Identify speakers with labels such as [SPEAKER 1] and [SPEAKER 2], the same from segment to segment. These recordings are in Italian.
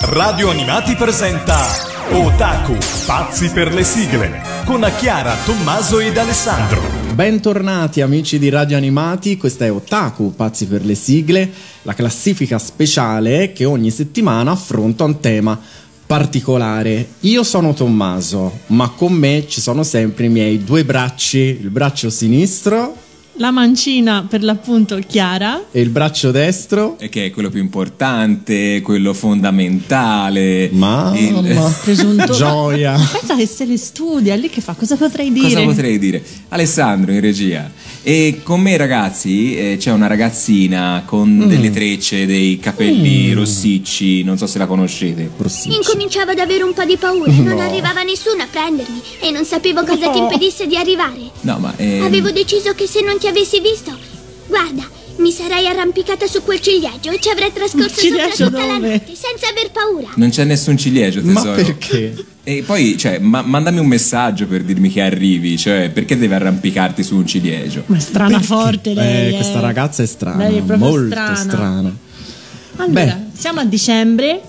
[SPEAKER 1] Radio Animati presenta Otaku, pazzi per le sigle, con Chiara, Tommaso ed Alessandro.
[SPEAKER 2] Bentornati amici di Radio Animati, questa è Otaku, pazzi per le sigle, la classifica speciale che ogni settimana affronta un tema particolare. Io sono Tommaso, ma con me ci sono sempre i miei due bracci, il braccio sinistro
[SPEAKER 3] la mancina per l'appunto Chiara.
[SPEAKER 2] E il braccio destro?
[SPEAKER 4] E che è quello più importante quello fondamentale.
[SPEAKER 2] Mamma il...
[SPEAKER 3] presunto
[SPEAKER 2] gioia.
[SPEAKER 3] Pensa che se le studia lì che fa? Cosa potrei dire?
[SPEAKER 4] Cosa potrei dire? Alessandro in regia e con me ragazzi eh, c'è una ragazzina con mm. delle trecce dei capelli mm. rossicci non so se la conoscete
[SPEAKER 5] rossicci. incominciavo ad avere un po' di paura no. non arrivava nessuno a prendermi e non sapevo cosa no. ti impedisse di arrivare
[SPEAKER 4] no ma eh...
[SPEAKER 5] avevo deciso che se non ti avessi visto. Guarda, mi sarei arrampicata su quel ciliegio e ci avrei trascorso
[SPEAKER 3] sopra
[SPEAKER 5] tutta
[SPEAKER 3] dove?
[SPEAKER 5] la notte senza aver paura.
[SPEAKER 4] Non c'è nessun ciliegio, tesoro.
[SPEAKER 2] Ma perché?
[SPEAKER 4] E poi, cioè, ma- mandami un messaggio per dirmi che arrivi, cioè, perché devi arrampicarti su un ciliegio?
[SPEAKER 3] Ma è strana perché? forte lei.
[SPEAKER 2] Eh, questa ragazza è strana,
[SPEAKER 3] lei è
[SPEAKER 2] molto
[SPEAKER 3] strana.
[SPEAKER 2] strana.
[SPEAKER 3] Allora, Beh. siamo a dicembre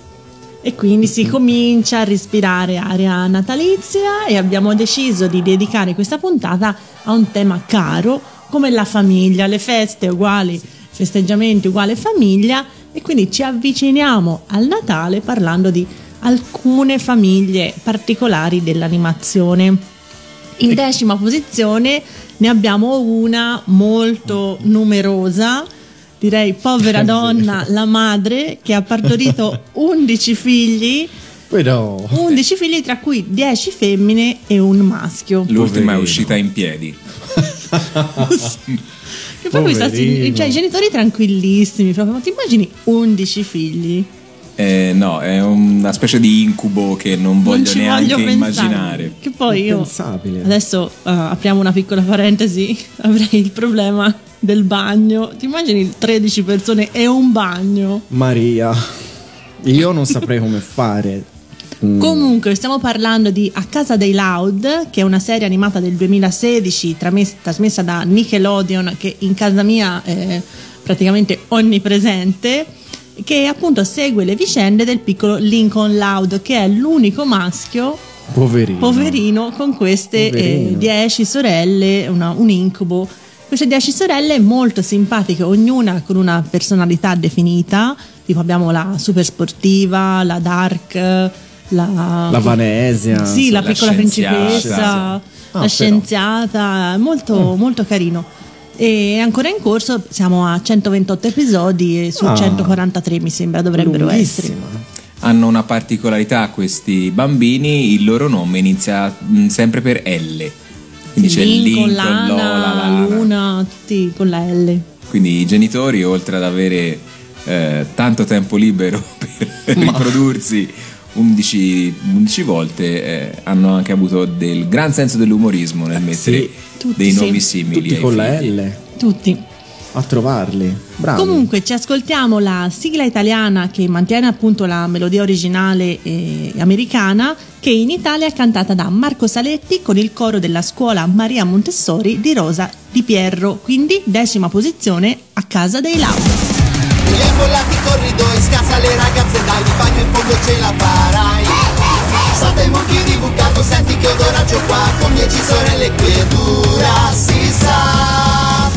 [SPEAKER 3] e quindi si comincia a respirare aria natalizia e abbiamo deciso di dedicare questa puntata a un tema caro come la famiglia, le feste uguali, festeggiamenti uguale famiglia e quindi ci avviciniamo al Natale parlando di alcune famiglie particolari dell'animazione. In decima posizione ne abbiamo una molto numerosa, direi povera donna, la madre che ha partorito 11 figli.
[SPEAKER 2] Però...
[SPEAKER 3] 11 figli tra cui 10 femmine e un maschio.
[SPEAKER 4] L'ultima è uscita in piedi.
[SPEAKER 3] Che poi questa, cioè, i genitori tranquillissimi, proprio, ma ti immagini 11 figli?
[SPEAKER 4] Eh, no, è una specie di incubo che non voglio non neanche voglio immaginare.
[SPEAKER 3] Che poi io adesso uh, apriamo una piccola parentesi, avrei il problema del bagno. Ti immagini 13 persone e un bagno?
[SPEAKER 2] Maria, io non saprei come fare.
[SPEAKER 3] Mm. Comunque, stiamo parlando di A Casa dei Loud, che è una serie animata del 2016 trames- trasmessa da Nickelodeon, che in casa mia è praticamente onnipresente, che appunto segue le vicende del piccolo Lincoln Loud, che è l'unico maschio
[SPEAKER 2] poverino,
[SPEAKER 3] poverino con queste eh, dieci sorelle, una, un incubo. Queste dieci sorelle molto simpatiche, ognuna con una personalità definita, tipo abbiamo la super sportiva, la dark la,
[SPEAKER 2] la Vanesia,
[SPEAKER 3] sì, la, la piccola principessa, ah, la scienziata, molto, mm. molto carino. E è ancora in corso, siamo a 128 episodi e su ah, 143 mi sembra dovrebbero essere.
[SPEAKER 4] Hanno una particolarità questi bambini, il loro nome inizia mm, sempre per L. Quindi c'è Lincoln,
[SPEAKER 3] Lana, Lola, Lana. Luna, tutti con la L.
[SPEAKER 4] Quindi i genitori, oltre ad avere eh, tanto tempo libero per Ma. riprodursi 11, 11 volte eh, hanno anche avuto del gran senso dell'umorismo nel mettere sì, dei sì. nomi simili.
[SPEAKER 2] Tutti con la L.
[SPEAKER 3] Tutti.
[SPEAKER 2] A trovarli. Bravi.
[SPEAKER 3] Comunque ci ascoltiamo la sigla italiana che mantiene appunto la melodia originale eh, americana che in Italia è cantata da Marco Saletti con il coro della scuola Maria Montessori di Rosa Di Pierro, quindi decima posizione a casa dei
[SPEAKER 6] Gli imbollati corridoi, scassa le ragazze dai, di bagno in fondo ce la farai. Salta i monchi di bucato, senti che odoraggio qua Con dieci sorelle qui è dura, si sa.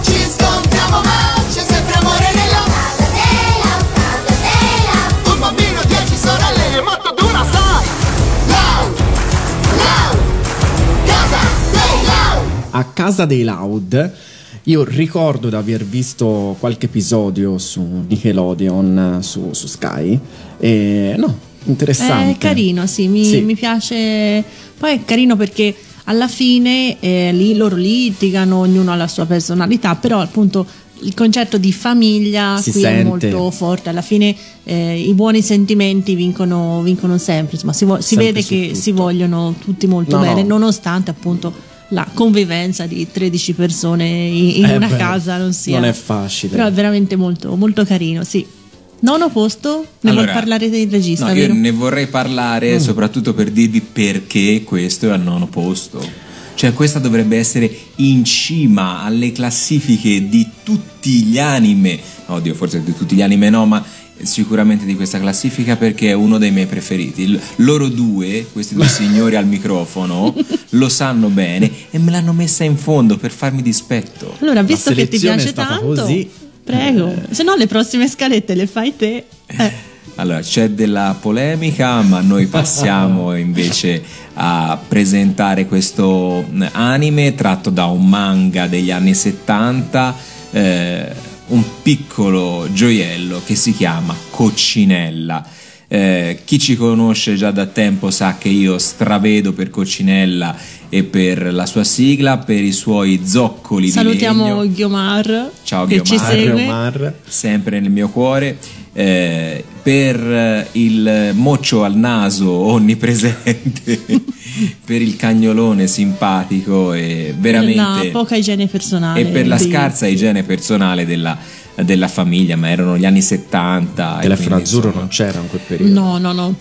[SPEAKER 6] Ci scontriamo ma c'è sempre amore nella Un bambino, dieci sorelle, è molto dura, sai. Loud, loud, casa dei loud
[SPEAKER 2] A casa dei loud io ricordo di aver visto qualche episodio su Nickelodeon, su, su Sky, e no, interessante.
[SPEAKER 3] È carino, sì mi, sì mi, piace. Poi è carino perché alla fine eh, lì loro litigano, ognuno ha la sua personalità, però appunto il concetto di famiglia
[SPEAKER 2] si
[SPEAKER 3] qui
[SPEAKER 2] sente.
[SPEAKER 3] è molto forte. Alla fine eh, i buoni sentimenti vincono, vincono sempre, insomma si, vo- si vede che tutto. si vogliono tutti molto
[SPEAKER 2] no,
[SPEAKER 3] bene,
[SPEAKER 2] no.
[SPEAKER 3] nonostante appunto la convivenza di 13 persone in, in eh una beh, casa non sia.
[SPEAKER 2] Non è facile.
[SPEAKER 3] Però è veramente molto, molto carino, sì. Nono posto, ne allora, vuoi parlare del regista?
[SPEAKER 4] No,
[SPEAKER 3] vero?
[SPEAKER 4] io ne vorrei parlare mm. soprattutto per dirvi perché questo è al nono posto. Cioè questa dovrebbe essere in cima alle classifiche di tutti gli anime. Oddio, forse di tutti gli anime no, ma sicuramente di questa classifica perché è uno dei miei preferiti. L- loro due, questi due signori al microfono, lo sanno bene e me l'hanno messa in fondo per farmi dispetto.
[SPEAKER 3] Allora, visto che ti piace tanto,
[SPEAKER 2] così.
[SPEAKER 3] prego. Se no, le prossime scalette le fai te. Eh.
[SPEAKER 4] Allora, c'è della polemica, ma noi passiamo invece a presentare questo eh, anime tratto da un manga degli anni 70, eh, un piccolo gioiello che si chiama Coccinella. Eh, chi ci conosce già da tempo sa che io stravedo per Coccinella e per la sua sigla, per i suoi zoccoli di
[SPEAKER 3] Salutiamo
[SPEAKER 4] legno.
[SPEAKER 3] Ghiomar
[SPEAKER 4] Ciao,
[SPEAKER 3] che ci
[SPEAKER 4] Ghiomar.
[SPEAKER 3] segue.
[SPEAKER 2] Omar.
[SPEAKER 4] sempre nel mio cuore. eh, per il moccio al naso onnipresente, per il cagnolone simpatico e veramente
[SPEAKER 3] La poca igiene personale.
[SPEAKER 4] e per la scarsa igiene personale della, della famiglia, ma erano gli anni 70. e
[SPEAKER 2] Telefono azzurro
[SPEAKER 4] insomma,
[SPEAKER 2] non c'era in quel periodo.
[SPEAKER 3] No, no, no.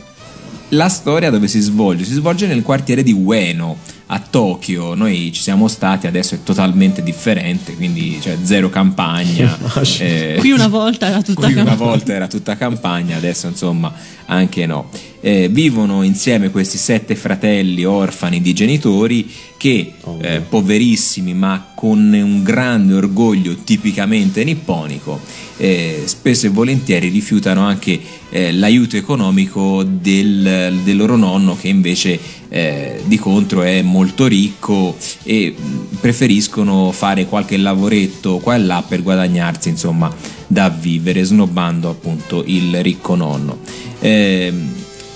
[SPEAKER 4] la storia dove si svolge? Si svolge nel quartiere di Ueno a Tokyo. Noi ci siamo stati, adesso è totalmente differente, quindi c'è zero campagna. eh,
[SPEAKER 3] Qui una volta era tutta
[SPEAKER 4] Qui una
[SPEAKER 3] campagna.
[SPEAKER 4] volta era tutta campagna, adesso insomma anche no. Eh, vivono insieme questi sette fratelli orfani di genitori che,
[SPEAKER 2] Oh.
[SPEAKER 4] eh, poverissimi ma con un grande orgoglio tipicamente nipponico, eh, spesso e volentieri rifiutano anche eh, l'aiuto economico del, del loro nonno che invece eh, di contro è molto ricco e mh, preferiscono fare qualche lavoretto qua e là per guadagnarsi insomma da vivere snobbando appunto il ricco nonno.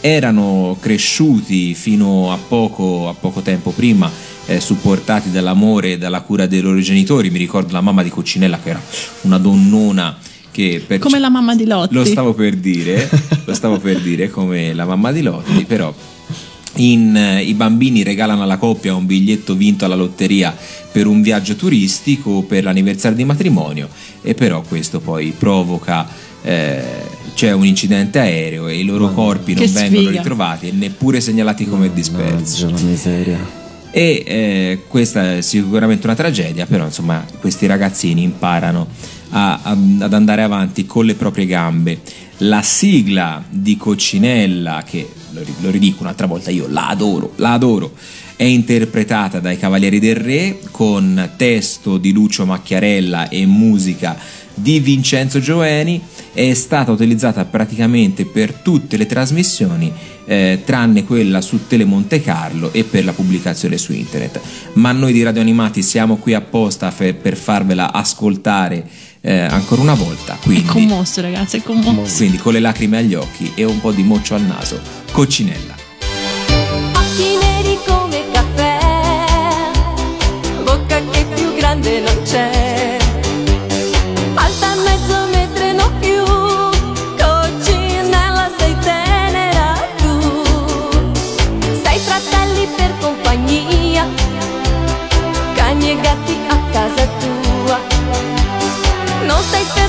[SPEAKER 4] Erano cresciuti fino a poco, a poco tempo prima eh, supportati dall'amore e dalla cura dei loro genitori mi ricordo la mamma di Coccinella che era una donnona che per
[SPEAKER 3] Come la mamma di Lotti.
[SPEAKER 4] lo stavo per dire, lo stavo per dire come la mamma di Lotti, però in, eh, i bambini regalano alla coppia un biglietto vinto alla lotteria per un viaggio turistico per l'anniversario di matrimonio e però questo poi provoca eh, c'è un incidente aereo e i loro corpi non vengono
[SPEAKER 3] sfiga.
[SPEAKER 4] ritrovati e neppure segnalati come dispersi.
[SPEAKER 2] Mannaggia la miseria.
[SPEAKER 4] E eh, questa è sicuramente una tragedia, però insomma questi ragazzini imparano a- a- ad andare avanti con le proprie gambe. La sigla di Coccinella, che lo, lo ridico un'altra volta, io la adoro, la adoro, è interpretata dai Cavalieri del Re con testo di Lucio Macchiarella e musica di Vincenzo Gioeni è stata utilizzata praticamente per tutte le trasmissioni eh, tranne quella su Tele Monte Carlo e per la pubblicazione su internet ma noi di Radio Animati siamo qui apposta fe- per farvela ascoltare eh, ancora una volta
[SPEAKER 3] È
[SPEAKER 4] quindi,
[SPEAKER 3] commosso, ragazzi, è commosso.
[SPEAKER 4] quindi con le lacrime agli occhi e un po' di moccio al naso Coccinella
[SPEAKER 7] Occhi neri come caffè, bocca che più grande non c'è. Non stai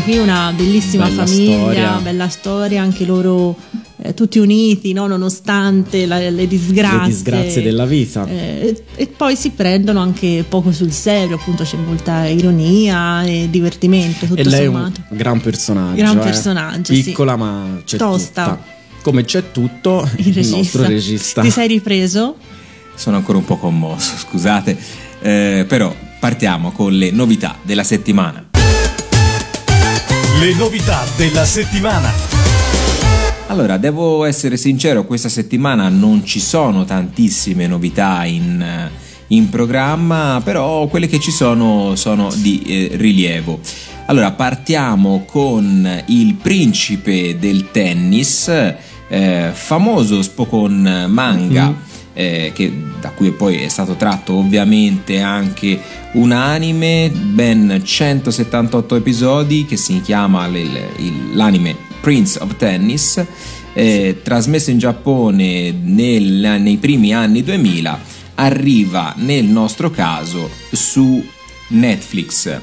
[SPEAKER 3] anche qui una bellissima
[SPEAKER 2] bella
[SPEAKER 3] famiglia,
[SPEAKER 2] storia.
[SPEAKER 3] bella storia, anche loro eh, tutti uniti, no? nonostante la- le disgrazie.
[SPEAKER 2] Le disgrazie della vita.
[SPEAKER 3] Eh, e poi si prendono anche poco sul serio, appunto c'è molta ironia e divertimento, tutto
[SPEAKER 2] e lei è un
[SPEAKER 3] sommato.
[SPEAKER 2] gran personaggio.
[SPEAKER 3] Gran
[SPEAKER 2] eh.
[SPEAKER 3] personaggio, sì.
[SPEAKER 2] Piccola ma c'è
[SPEAKER 3] Tosta.
[SPEAKER 2] tutta. Come c'è tutto il,
[SPEAKER 3] Il regista.
[SPEAKER 2] nostro regista.
[SPEAKER 3] Ti sei ripreso?
[SPEAKER 4] Sono ancora un po' commosso, scusate, Eh, però partiamo con le novità della settimana.
[SPEAKER 1] Le novità della settimana.
[SPEAKER 4] Allora, devo essere sincero, questa settimana non ci sono tantissime novità in, eh, in programma, però quelle che ci sono sono di eh, rilievo. Allora, partiamo con il principe del tennis, eh, famoso Spokon manga. Eh, che, da cui poi è stato tratto ovviamente anche un anime, ben 178 episodi che si chiama l'anime Prince of Tennis, eh, trasmesso in Giappone nel- nei primi anni 2000, arriva nel nostro caso su Netflix.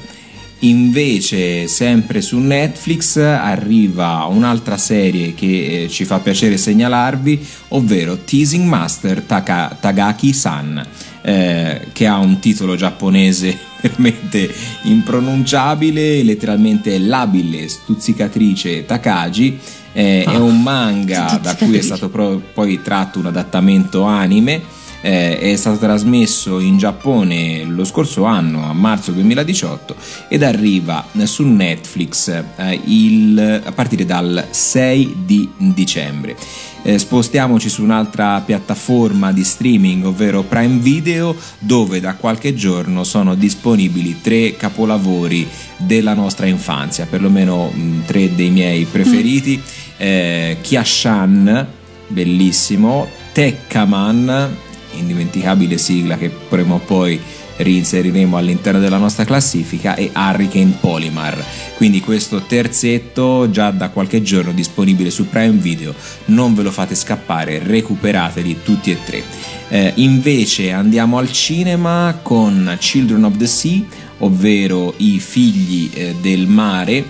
[SPEAKER 4] Invece, sempre su Netflix arriva un'altra serie che eh, ci fa piacere segnalarvi, ovvero Teasing Master Taka- Tagaki-san, eh, che ha un titolo giapponese veramente impronunciabile, letteralmente labile stuzzicatrice Takagi. Eh, È un manga da cui è stato pro- poi tratto un adattamento anime. Eh, è stato trasmesso in Giappone lo scorso anno, a marzo 2018, ed arriva su Netflix eh, il- a partire dal 6 di dicembre. Eh, spostiamoci su un'altra piattaforma di streaming, ovvero Prime Video, dove da qualche giorno sono disponibili tre capolavori della nostra infanzia, perlomeno mh, tre dei miei preferiti. Eh, Kiashan, bellissimo, Tekkaman, indimenticabile sigla che prima o poi reinseriremo all'interno della nostra classifica e Hurricane Polymar quindi questo terzetto già da qualche giorno disponibile su Prime Video non ve lo fate scappare recuperateli tutti e tre. Eh, invece andiamo al cinema con Children of the Sea ovvero i figli eh, del mare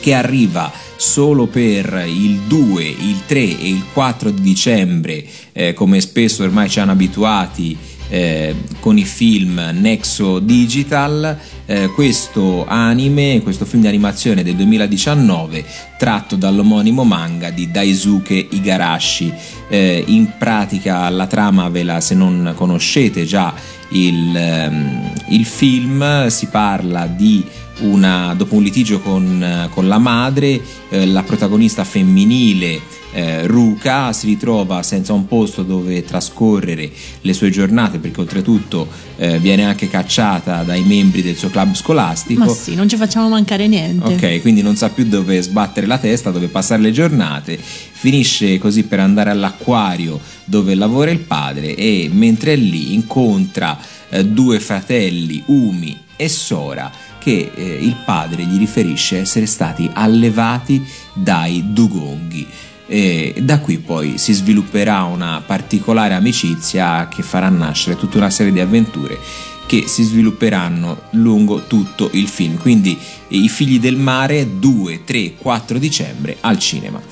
[SPEAKER 4] che arriva solo per il 2, il 3 e il 4 di dicembre, eh, come spesso ormai ci hanno abituati eh, con i film Nexo Digital. Eh, questo anime, questo film di animazione del 2019, tratto dall'omonimo manga di Daisuke Igarashi. Eh, in pratica la trama ve la, se non conoscete già il, ehm, il film, si parla di una, dopo un litigio con, eh, con la madre, eh, la protagonista femminile eh, Ruka si ritrova senza un posto dove trascorrere le sue giornate perché oltretutto eh, viene anche cacciata dai membri del suo club scolastico.
[SPEAKER 3] Ma sì, non ci facciamo mancare niente.
[SPEAKER 4] Ok, quindi non sa più dove sbattere la testa, dove passare le giornate, finisce così per andare all'acquario dove lavora il padre e mentre è lì incontra eh, due fratelli, Umi e Sora, che eh, il padre gli riferisce essere stati allevati dai dugonghi. E da qui poi si svilupperà una particolare amicizia che farà nascere tutta una serie di avventure che si svilupperanno lungo tutto il film. Quindi i figli del mare 2, 3, 4 dicembre al cinema.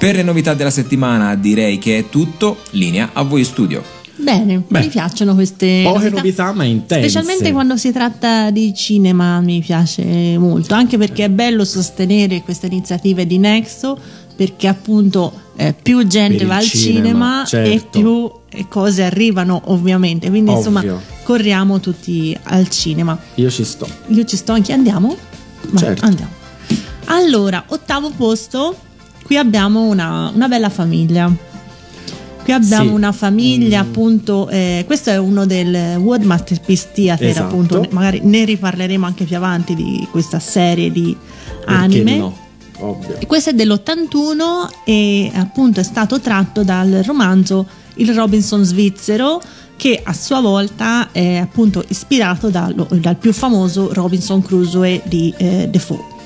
[SPEAKER 4] Per le novità della settimana direi che è tutto, linea a voi in studio.
[SPEAKER 3] Bene,
[SPEAKER 2] Beh,
[SPEAKER 3] mi piacciono queste
[SPEAKER 2] Poche novità ma intense.
[SPEAKER 3] Specialmente quando si tratta di cinema mi piace molto, anche perché è bello sostenere queste iniziative di Nexo, perché appunto eh, più gente va al
[SPEAKER 2] cinema,
[SPEAKER 3] cinema, e
[SPEAKER 2] certo.
[SPEAKER 3] più eh, cose arrivano ovviamente, quindi insomma
[SPEAKER 2] Ovvio.
[SPEAKER 3] corriamo tutti al cinema.
[SPEAKER 2] Io ci sto.
[SPEAKER 3] Io ci sto anche, andiamo? Vai,
[SPEAKER 2] Certo.
[SPEAKER 3] andiamo. Allora, ottavo posto, qui abbiamo una, una bella famiglia. Qui abbiamo
[SPEAKER 2] Sì.
[SPEAKER 3] una famiglia,
[SPEAKER 2] Mm.
[SPEAKER 3] appunto, eh, questo è uno del World Masterpiece Theater,
[SPEAKER 2] Esatto.
[SPEAKER 3] appunto, magari ne riparleremo anche più avanti di questa serie di
[SPEAKER 2] Perché
[SPEAKER 3] anime.
[SPEAKER 2] no? Ovvio.
[SPEAKER 3] E questo è dell'81 e appunto è stato tratto dal romanzo Il Robinson svizzero che a sua volta è appunto ispirato dallo- dal più famoso Robinson Crusoe di eh, Defoe.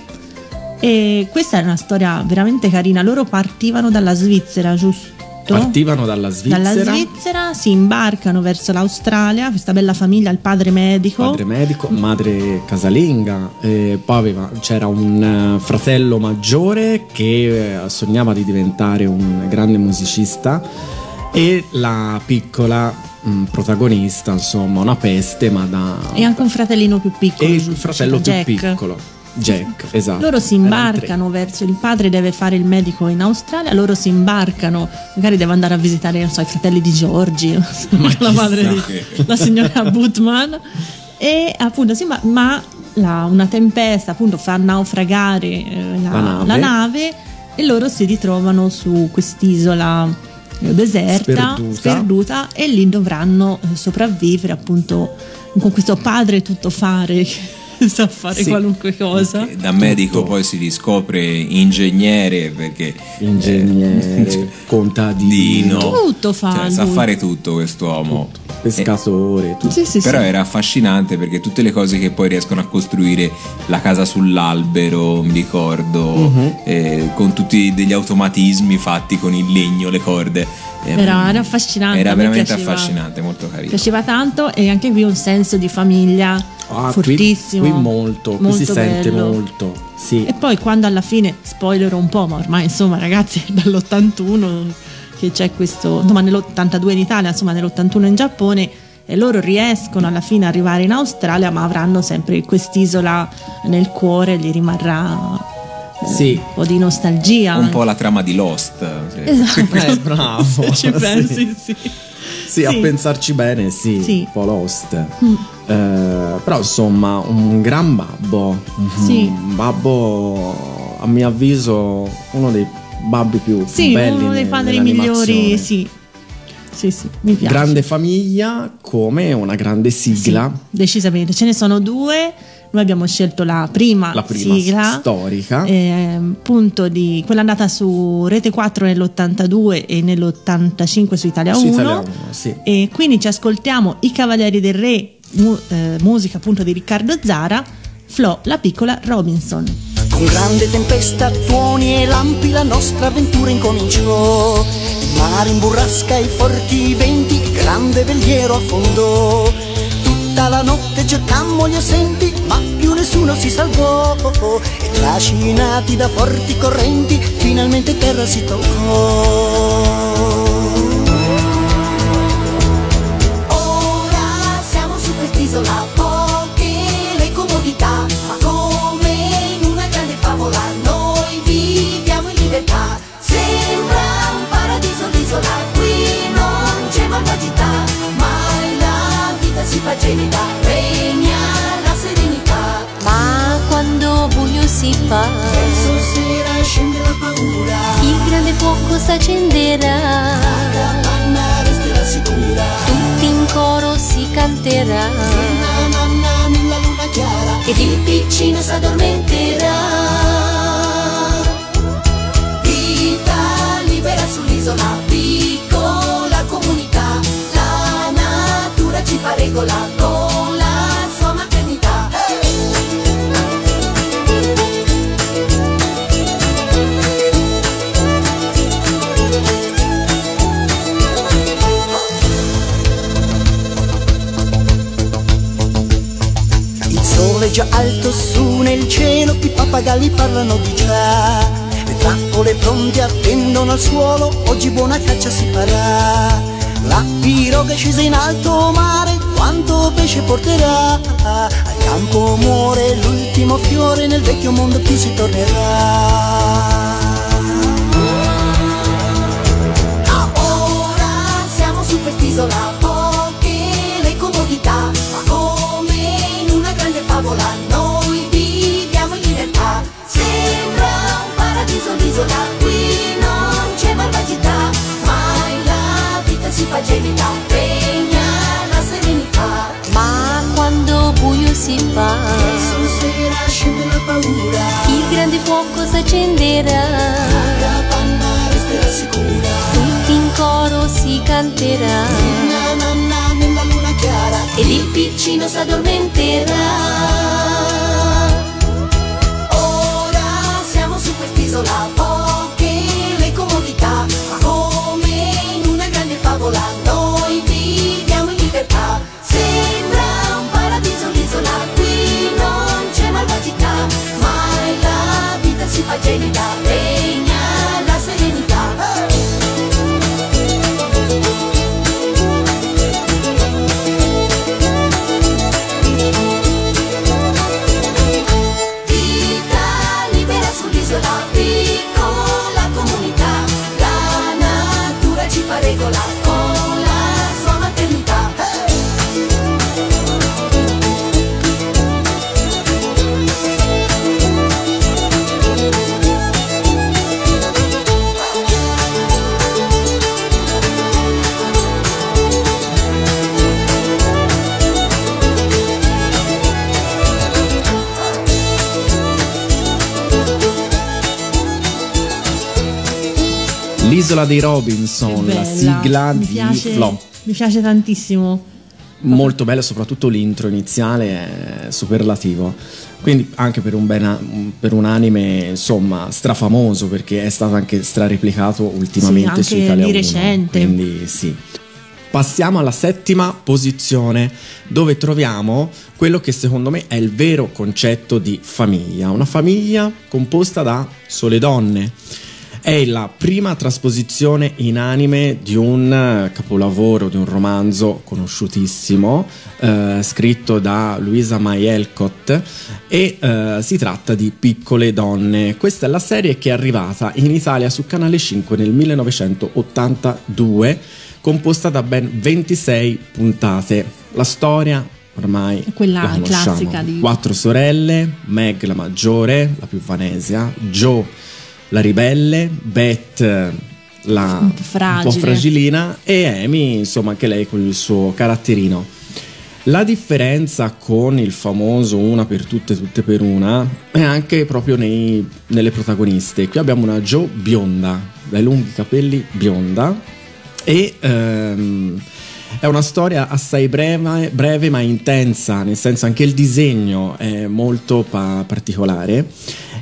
[SPEAKER 3] E questa è una storia veramente carina. Loro partivano dalla Svizzera, giusto?
[SPEAKER 2] Partivano dalla Svizzera.
[SPEAKER 3] Dalla Svizzera si imbarcano verso l'Australia, questa bella famiglia, il padre medico.
[SPEAKER 2] Padre medico, madre casalinga, eh, poi aveva- c'era un eh, fratello maggiore che eh, sognava di diventare un grande musicista e la piccola mh, protagonista, insomma, una peste, ma da...
[SPEAKER 3] E anche un fratellino più piccolo.
[SPEAKER 2] e il fratello più
[SPEAKER 3] Jack.
[SPEAKER 2] piccolo, Jack, esatto.
[SPEAKER 3] Loro si imbarcano verso il padre deve fare il medico in Australia, loro si imbarcano, magari deve andare a visitare non so, i fratelli di Giorgi, la madre di la signora Butman e appunto sì, ma, ma la- una tempesta appunto fa naufragare eh, la,
[SPEAKER 2] La nave.
[SPEAKER 3] la nave e loro si ritrovano su quest'isola eh, deserta,
[SPEAKER 2] Sperduta.
[SPEAKER 3] sperduta, e lì dovranno eh, sopravvivere appunto con questo padre tuttofare sa fare
[SPEAKER 2] Sì.
[SPEAKER 3] qualunque cosa.
[SPEAKER 4] Da medico
[SPEAKER 2] Tutto.
[SPEAKER 4] poi si riscopre ingegnere perché
[SPEAKER 2] Ingegnere,
[SPEAKER 4] eh,
[SPEAKER 2] contadino,
[SPEAKER 4] Dino.
[SPEAKER 3] Tutto fa
[SPEAKER 4] Cioè, sa fare tutto quest'uomo.
[SPEAKER 2] pescatore, tutto.
[SPEAKER 3] Sì, sì,
[SPEAKER 4] Però
[SPEAKER 3] sì.
[SPEAKER 4] era affascinante perché tutte le cose che poi riescono a costruire la casa sull'albero, mi ricordo,
[SPEAKER 3] Mhm.
[SPEAKER 4] eh, con tutti degli automatismi fatti con il legno, le corde. Eh,
[SPEAKER 3] Era- era affascinante,
[SPEAKER 4] Era
[SPEAKER 3] me
[SPEAKER 4] veramente
[SPEAKER 3] piaceva.
[SPEAKER 4] affascinante, molto carino.
[SPEAKER 3] piaceva tanto e anche qui un senso di famiglia
[SPEAKER 2] Ah, qui-
[SPEAKER 3] fortissimo.
[SPEAKER 2] Qui, molto, qui si
[SPEAKER 3] molto
[SPEAKER 2] sente
[SPEAKER 3] bello.
[SPEAKER 2] molto. Sì.
[SPEAKER 3] E poi quando alla fine, spoiler un po', ma ormai insomma ragazzi è dall'81 che c'è questo, insomma nell'82 in Italia, insomma nell'81 in Giappone e loro riescono alla fine ad arrivare in Australia ma avranno sempre quest'isola nel cuore, gli rimarrà
[SPEAKER 2] Sì.
[SPEAKER 3] un po' di nostalgia.
[SPEAKER 4] Un po' la trama di Lost. sì.
[SPEAKER 3] Esatto.
[SPEAKER 2] Eh, bravo.
[SPEAKER 3] Se ci pensi,
[SPEAKER 2] Sì.
[SPEAKER 3] sì.
[SPEAKER 2] Sì, a pensarci bene, sì,
[SPEAKER 3] Sì.
[SPEAKER 2] un po' lost. Eh, però insomma, un gran babbo.
[SPEAKER 3] Sì.
[SPEAKER 2] Un babbo, a mio avviso, uno dei babbi più
[SPEAKER 3] Sì,
[SPEAKER 2] belli
[SPEAKER 3] uno dei padri migliori, sì. Sì, sì, mi piace.
[SPEAKER 2] Grande famiglia come una grande sigla.
[SPEAKER 3] Sì, decisamente, ce ne sono due. Noi abbiamo scelto la prima,
[SPEAKER 2] La prima
[SPEAKER 3] sigla,
[SPEAKER 2] storica.
[SPEAKER 3] ehm, punto di quella andata su Rete 4 nell'82 e nell'85 su Italia 1.
[SPEAKER 2] Su Italia Uno, sì.
[SPEAKER 3] E quindi ci ascoltiamo I Cavalieri del Re, mu- eh, musica appunto di Riccardo Zara, Flo, la piccola Robinson.
[SPEAKER 8] Con grande tempesta, tuoni e lampi la nostra avventura incominciò. Il mare in burrasca e forti venti, grande veliero affondò. Tutta la notte cercammo gli assenti, ma nessuno si salvò. E trascinati da forti correnti, finalmente terra si toccò.
[SPEAKER 7] Ed il piccino s'addormenterà.
[SPEAKER 8] Pappagalli parlano di già. Le trappole pronte attendono al suolo, oggi buona caccia si farà. La piroga è scesa in alto mare, quanto pesce porterà. Al campo muore l'ultimo fiore, nel vecchio mondo qui si tornerà.
[SPEAKER 7] L'isola
[SPEAKER 2] dei Robinson, la sigla
[SPEAKER 3] Mi
[SPEAKER 2] di
[SPEAKER 3] piace-
[SPEAKER 2] Flo.
[SPEAKER 3] Mi piace tantissimo.
[SPEAKER 2] Molto bella, soprattutto l'intro iniziale è superlativo. Quindi anche per un, bena- per un anime, insomma, strafamoso perché è stato anche strareplicato ultimamente
[SPEAKER 3] Sì,
[SPEAKER 2] su Italia
[SPEAKER 3] di
[SPEAKER 2] 1,
[SPEAKER 3] recente.
[SPEAKER 2] Quindi sì. Passiamo alla settima posizione dove troviamo quello che secondo me è il vero concetto di famiglia, una famiglia composta da sole donne. È la prima trasposizione in anime di un eh, capolavoro, di un romanzo conosciutissimo, eh, scritto da Luisa May Alcott e eh, si tratta di Piccole donne. Questa è la serie che è arrivata in Italia su Canale 5 nel 1982, composta da ben 26 puntate. La storia ormai
[SPEAKER 3] È quella classica di-
[SPEAKER 2] Quattro sorelle, Meg la maggiore, la più vanesia, Joe la ribelle, Beth la
[SPEAKER 3] Un po' fragile.
[SPEAKER 2] fragilina e Amy, insomma, anche lei con il suo caratterino. La differenza con il famoso una per tutte, tutte per una è anche proprio nei- nelle protagoniste. Qui abbiamo una Joe bionda, dai lunghi capelli bionda e ehm, è una storia assai breve, breve ma intensa, nel senso anche il disegno è molto pa- particolare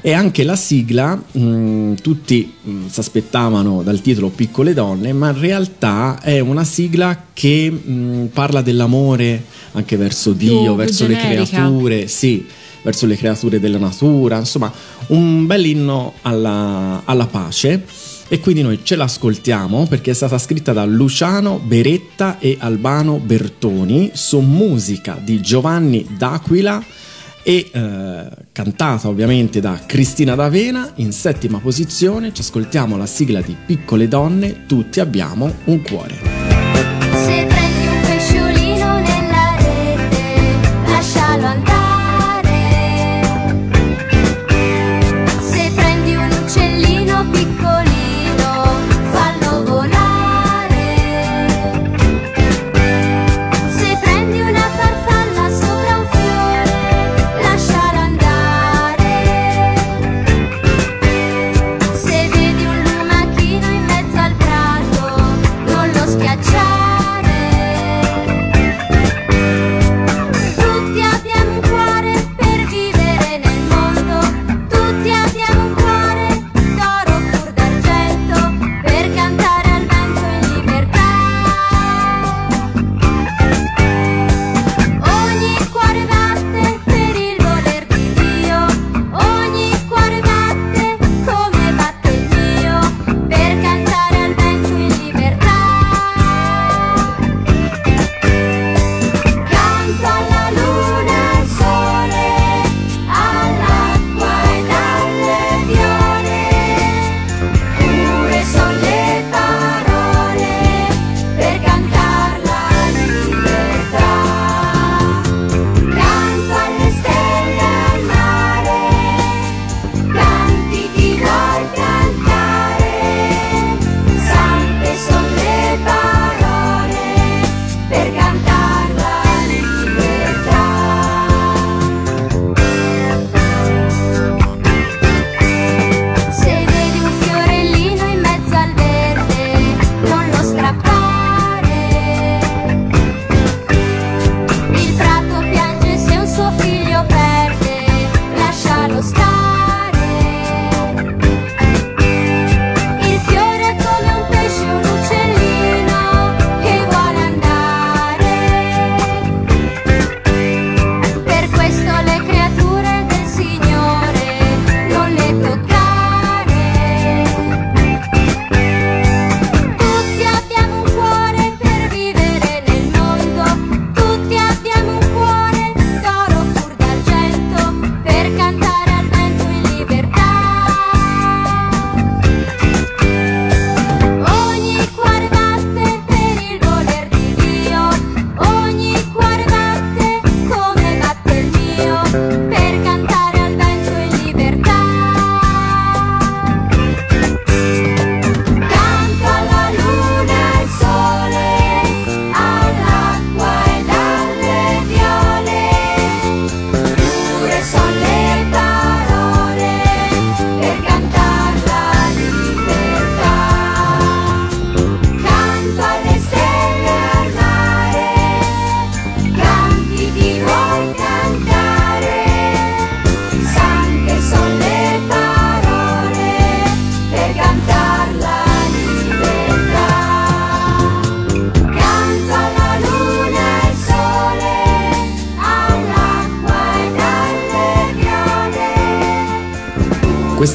[SPEAKER 2] e anche la sigla, mh, tutti mh, si aspettavano dal titolo Piccole donne, ma in realtà è una sigla che mh, parla dell'amore anche verso Dio,
[SPEAKER 3] più
[SPEAKER 2] verso le
[SPEAKER 3] generica.
[SPEAKER 2] creature, sì, verso le creature della natura, insomma un bel inno alla, alla pace. E quindi noi ce l'ascoltiamo perché è stata scritta da Luciano Beretta e Albano Bertoni su musica di Giovanni D'Aquila e eh, cantata ovviamente da Cristina D'Avena in settima posizione. Ci ascoltiamo la sigla di Piccole donne, tutti abbiamo un cuore.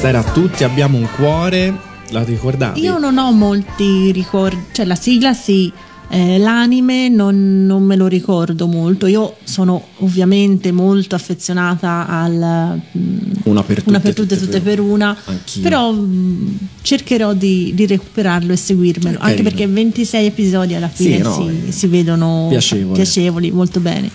[SPEAKER 2] Questa era Tutti abbiamo un cuore, la ricordavi?
[SPEAKER 3] Io non ho molti ricordi, cioè la sigla sì, eh, l'anime non, non me lo ricordo molto. Io sono ovviamente molto affezionata al mm,
[SPEAKER 2] Una per tutte,
[SPEAKER 3] una per tutte, tutte per una.
[SPEAKER 2] Anch'io.
[SPEAKER 3] Però mm, cercherò di, di recuperarlo e seguirmelo. Anche perché 26 episodi alla
[SPEAKER 2] Sì,
[SPEAKER 3] fine
[SPEAKER 2] no,
[SPEAKER 3] si, si vedono
[SPEAKER 2] piacevole.
[SPEAKER 3] piacevoli, molto bene.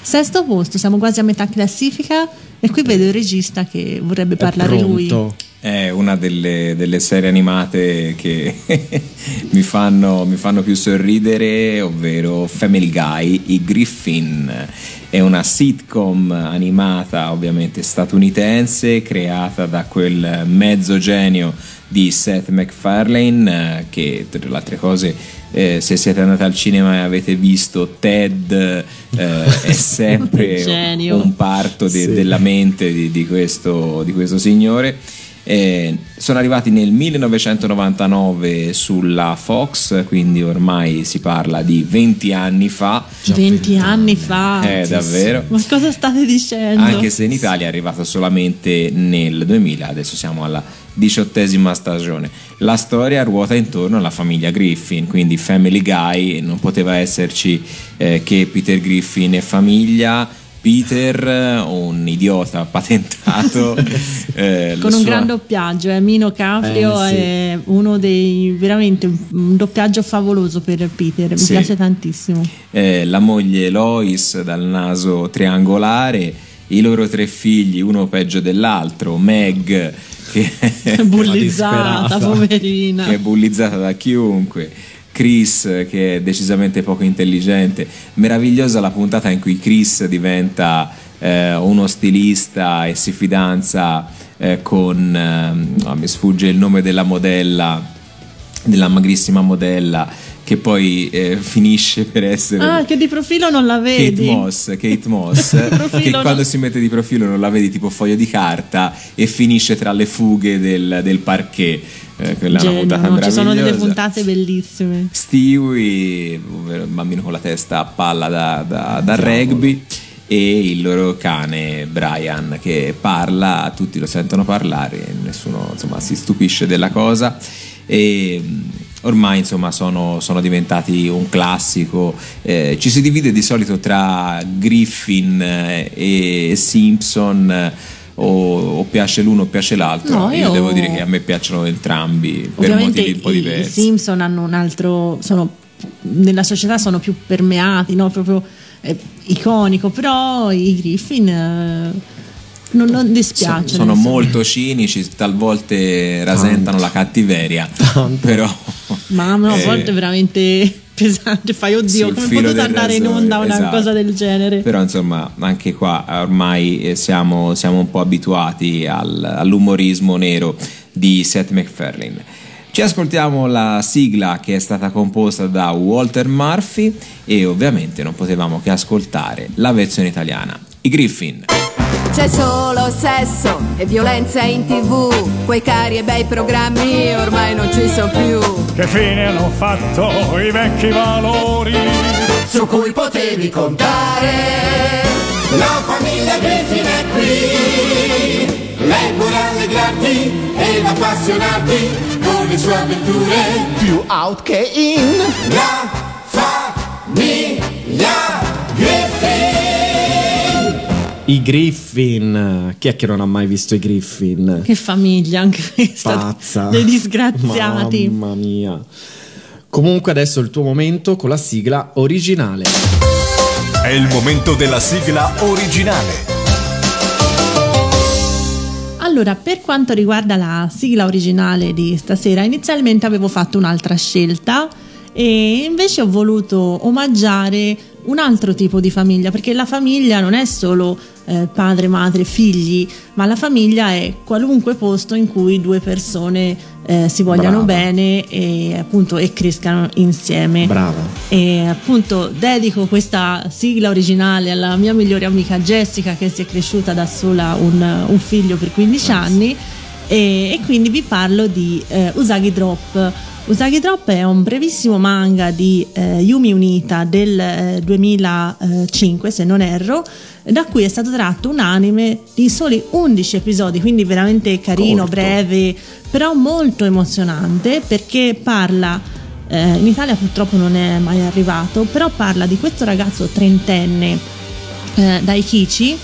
[SPEAKER 3] Sesto posto, siamo quasi a metà classifica. E qui vedo il regista che vorrebbe parlare lui.
[SPEAKER 2] pronto.
[SPEAKER 4] È una delle, delle serie animate che mi, fanno, mi fanno più sorridere, ovvero Family Guy, i Griffin. È una sitcom animata, ovviamente statunitense, creata da quel mezzo genio di Seth MacFarlane, eh, che tra le altre cose, eh, se siete andati al cinema e avete visto Ted, eh, è sempre
[SPEAKER 3] Genio.
[SPEAKER 4] un parto de-
[SPEAKER 2] Sì.
[SPEAKER 4] della mente di, di questo, di questo signore. Eh, sono arrivati nel 1999 sulla Fox, quindi ormai si parla di 20 anni fa.
[SPEAKER 3] 20 anni fa.
[SPEAKER 4] Eh, davvero.
[SPEAKER 3] Ma cosa state dicendo?
[SPEAKER 4] Anche se in Italia è arrivato solamente nel 2000, adesso siamo alla diciottesima stagione. La storia ruota intorno alla famiglia Griffin, quindi Family Guy, non poteva esserci eh, che Peter Griffin e famiglia. Peter, un idiota patentato, eh,
[SPEAKER 3] con un
[SPEAKER 4] sua-
[SPEAKER 3] gran doppiaggio, eh. Mino Caprio
[SPEAKER 2] Eh, sì.
[SPEAKER 3] è uno dei veramente un doppiaggio favoloso per Peter, mi
[SPEAKER 4] Sì.
[SPEAKER 3] piace tantissimo.
[SPEAKER 4] eh, la moglie Lois dal naso triangolare, i loro tre figli, uno peggio dell'altro, Meg che
[SPEAKER 3] Bullizzata,
[SPEAKER 2] disperata.
[SPEAKER 3] poverina.
[SPEAKER 4] che è bullizzata da chiunque. Chris che è decisamente poco intelligente. Meravigliosa la puntata in cui Chris diventa eh, uno stilista e si fidanza eh, con... ehm, no, mi sfugge il nome della modella, della magrissima modella, che poi eh, finisce per essere...
[SPEAKER 3] Ah, che di profilo non la
[SPEAKER 4] Kate
[SPEAKER 3] vedi.
[SPEAKER 4] Moss, Kate Moss che quando si mette di profilo non la vedi tipo foglio di carta e finisce tra le fughe del, del parquet. Eh, quella è una
[SPEAKER 3] Genio,
[SPEAKER 4] puntata
[SPEAKER 3] no? Ci sono delle puntate bellissime.
[SPEAKER 4] Stewie, ovvero il bambino con la testa a palla da, da- da rugby, e il loro cane Brian che parla, tutti lo sentono parlare, nessuno insomma si stupisce della cosa. E ormai insomma sono, sono diventati un classico. Eh, ci si divide di solito tra Griffin eh, e Simpson. eh, O, o piace l'uno o piace l'altro.
[SPEAKER 3] No,
[SPEAKER 4] io
[SPEAKER 3] io-
[SPEAKER 4] devo dire che a me piacciono entrambi per motivi un po'
[SPEAKER 3] i- i
[SPEAKER 4] diversi.
[SPEAKER 3] Simpson hanno un altro sono nella società sono più permeati, no? proprio eh, iconico, però i Griffin eh, non, non dispiacciono.
[SPEAKER 4] sono
[SPEAKER 3] insomma.
[SPEAKER 4] molto cinici, talvolta rasentano la cattiveria, però
[SPEAKER 3] Ma no, a
[SPEAKER 4] eh,
[SPEAKER 3] volte è veramente pesante. Fai oddio, come è
[SPEAKER 4] del
[SPEAKER 3] andare in
[SPEAKER 4] rasoio,
[SPEAKER 3] onda una
[SPEAKER 4] esatto.
[SPEAKER 3] cosa del genere?
[SPEAKER 4] Però insomma, anche qua ormai eh, siamo, siamo un po' abituati al- all'umorismo nero di Seth MacFarlane. Ci ascoltiamo la sigla che è stata composta da Walter Murphy e ovviamente non potevamo che ascoltare la versione italiana. I Griffin.
[SPEAKER 9] C'è solo sesso e violenza in tv, quei cari e bei programmi ormai non ci sono più.
[SPEAKER 10] Che fine hanno fatto i vecchi valori?
[SPEAKER 6] su cui potevi contare. La famiglia Griffin è qui, lei vuole allegrarti ed appassionarti con le sue avventure più out che in. La famiglia Griffin.
[SPEAKER 2] I Griffin, chi è che non ha mai visto i Griffin?
[SPEAKER 3] Che famiglia anche questa.
[SPEAKER 2] Pazza.
[SPEAKER 3] Dei disgraziati.
[SPEAKER 2] Mamma mia. Comunque adesso è il tuo momento con la sigla originale.
[SPEAKER 1] È il momento della sigla originale.
[SPEAKER 3] Allora, per quanto riguarda la sigla originale di stasera, inizialmente avevo fatto un'altra scelta e invece ho voluto omaggiare un altro tipo di famiglia, perché la famiglia non è solo eh, padre, madre, figli, ma la famiglia è qualunque posto in cui due persone eh, si vogliano
[SPEAKER 2] Brava.
[SPEAKER 3] bene e appunto e crescano insieme.
[SPEAKER 2] Brava.
[SPEAKER 3] E appunto dedico questa sigla originale alla mia migliore amica Jessica che si è cresciuta da sola un, un figlio per 15 anni e, e quindi vi parlo di eh, Usagi Drop, Usagi Drop è un brevissimo manga di eh, Yumi Unita del eh, 2005, se non erro, da cui è stato tratto un anime di soli 11 episodi, quindi veramente carino,
[SPEAKER 2] Corto.
[SPEAKER 3] breve, però molto emozionante perché parla, eh, in Italia purtroppo non è mai arrivato, però parla di questo ragazzo trentenne eh, Daikichi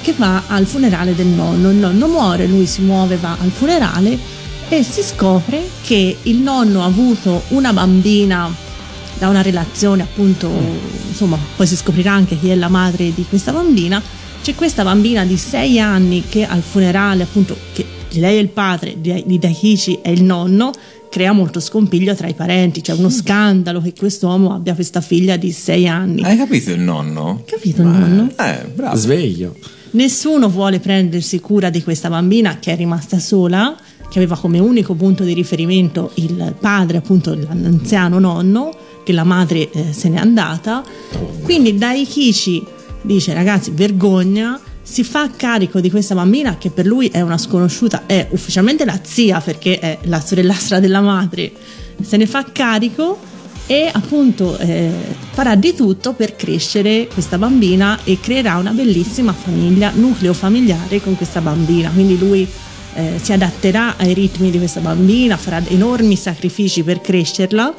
[SPEAKER 3] che va al funerale del nonno. Il nonno muore, lui si muove, va al funerale e si scopre che il nonno ha avuto una bambina da una relazione appunto, insomma, poi si scoprirà anche chi è la madre di questa bambina. C'è questa bambina di 6 anni che al funerale, appunto, che lei è il padre di, Daikichi è il nonno, crea molto scompiglio tra i parenti, c'è uno scandalo che quest'uomo abbia questa figlia di 6 anni.
[SPEAKER 4] Hai capito il nonno?
[SPEAKER 3] Capito il nonno?
[SPEAKER 4] Eh, bravo.
[SPEAKER 2] Sveglio.
[SPEAKER 3] Nessuno vuole prendersi cura di questa bambina che è rimasta sola, che aveva come unico punto di riferimento il padre, appunto l'anziano nonno, che la madre eh, se n'è andata. Quindi Daikichi dice ragazzi vergogna, si fa carico di questa bambina che per lui è una sconosciuta, è ufficialmente la zia perché è la sorellastra della madre, se ne fa carico e appunto eh, farà di tutto per crescere questa bambina e creerà una bellissima famiglia, nucleo familiare con questa bambina. Quindi lui eh, si adatterà ai ritmi di questa bambina, farà enormi sacrifici per crescerla.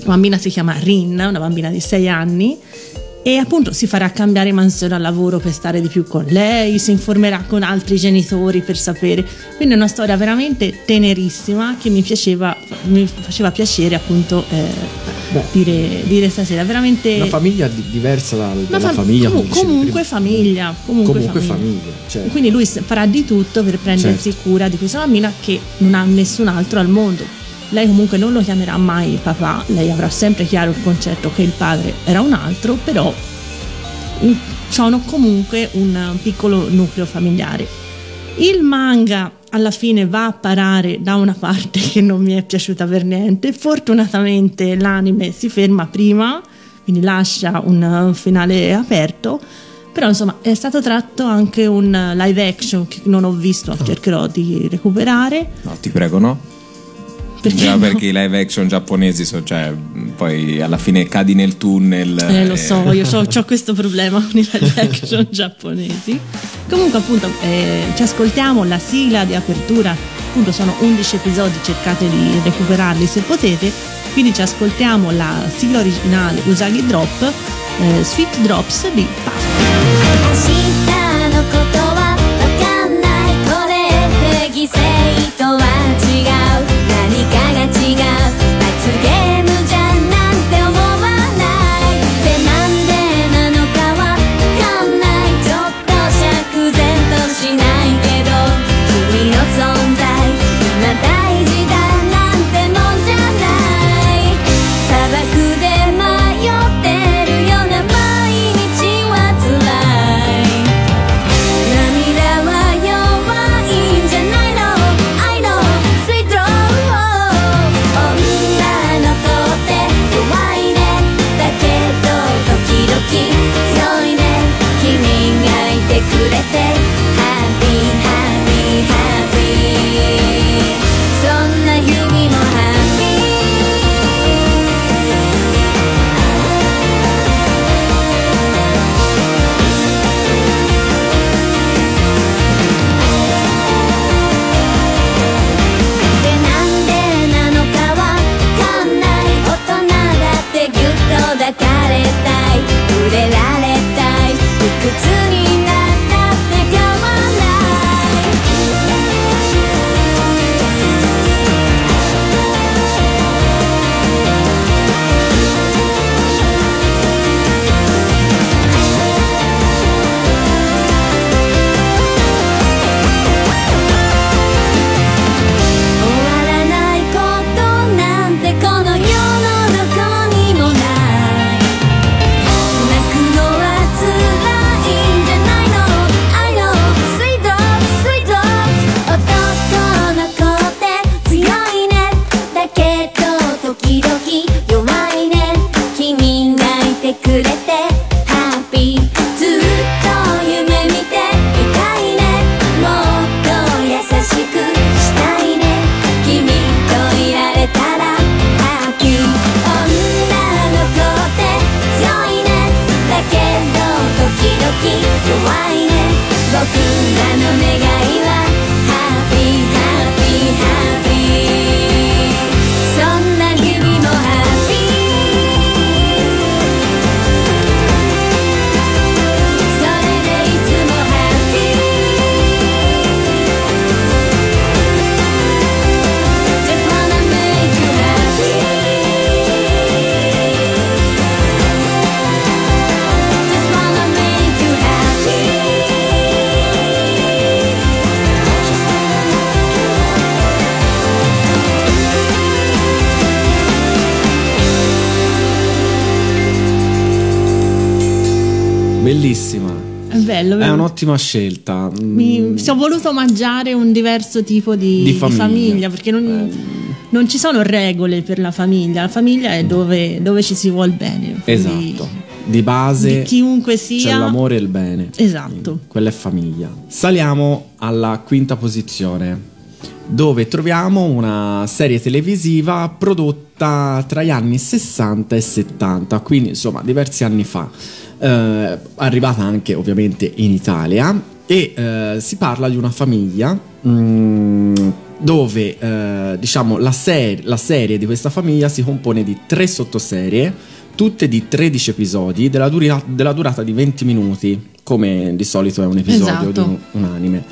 [SPEAKER 3] La bambina si chiama Rin, una bambina di 6 anni e appunto si farà cambiare mansione al lavoro per stare di più con lei, si informerà con altri genitori per sapere. Quindi è una storia veramente tenerissima che mi piaceva, mi faceva piacere appunto eh, dire, dire stasera. Veramente
[SPEAKER 2] Una famiglia di- diversa dalla
[SPEAKER 3] fam-
[SPEAKER 2] famiglia. dicevi
[SPEAKER 3] comunque famiglia. Comunque,
[SPEAKER 2] Comunque
[SPEAKER 3] famiglia.
[SPEAKER 2] famiglia, certo.
[SPEAKER 3] Quindi lui farà di tutto per prendersi
[SPEAKER 2] Certo.
[SPEAKER 3] cura di questa bambina che non ha nessun altro al mondo. Lei comunque non lo chiamerà mai papà, lei avrà sempre chiaro il concetto che il padre era un altro, però in- sono comunque un piccolo nucleo familiare. Il manga alla fine va a parare da una parte che non mi è piaciuta per niente. Fortunatamente l'anime si ferma prima, quindi lascia un finale aperto. Però insomma è stato tratto anche un live action che non ho visto, cercherò di recuperare.
[SPEAKER 4] No, ti prego, no?
[SPEAKER 3] Perché
[SPEAKER 4] Già
[SPEAKER 3] no?
[SPEAKER 4] perché i live action giapponesi sono, cioè, poi alla fine cadi nel tunnel.
[SPEAKER 3] Eh, lo
[SPEAKER 4] e-
[SPEAKER 3] so, io ho questo problema con i live action giapponesi. Comunque, appunto, eh, ci ascoltiamo la sigla di apertura. Appunto, sono 11 episodi, cercate di recuperarli se potete. Quindi ci ascoltiamo la sigla originale Usagi Drop, eh, Sweet Drops di Puff.
[SPEAKER 2] Un'ottima scelta. Mm,
[SPEAKER 3] Mi ci ho voluto mangiare un diverso tipo di,
[SPEAKER 2] Di
[SPEAKER 3] di
[SPEAKER 2] famiglia.
[SPEAKER 3] famiglia, perché non, non ci sono regole per la famiglia. La famiglia è dove, dove ci si vuol bene. quindi
[SPEAKER 2] Esatto. Di base
[SPEAKER 3] Di chiunque
[SPEAKER 2] c'è
[SPEAKER 3] sia.
[SPEAKER 2] l'amore e il bene.
[SPEAKER 3] Esatto.
[SPEAKER 2] Quella è famiglia. Saliamo alla quinta posizione, dove troviamo una serie televisiva prodotta tra gli anni 60 e 70, quindi insomma diversi anni fa. Eh, arrivata anche ovviamente in Italia e eh, si parla di una famiglia mm, dove eh, diciamo la, ser- la serie di questa famiglia si compone di tre sottoserie tutte di 13 episodi della, dura- della durata di 20 minuti come di solito è un episodio
[SPEAKER 3] Esatto.
[SPEAKER 2] di un, un anime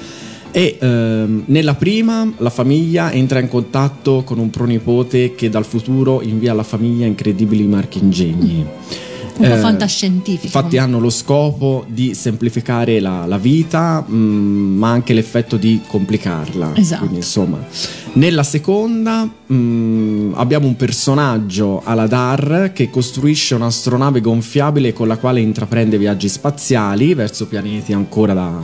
[SPEAKER 2] e ehm, nella prima la famiglia entra in contatto con un pronipote che dal futuro invia alla famiglia incredibili marchingegni
[SPEAKER 3] Un po'
[SPEAKER 2] Eh,
[SPEAKER 3] fantascientifico.
[SPEAKER 2] Infatti hanno lo scopo di semplificare la, la vita, mh, ma anche l'effetto di complicarla.
[SPEAKER 3] Esatto.
[SPEAKER 2] Quindi, insomma, nella seconda mh, abbiamo un personaggio Aladar che costruisce un'astronave gonfiabile con la quale intraprende viaggi spaziali verso pianeti ancora da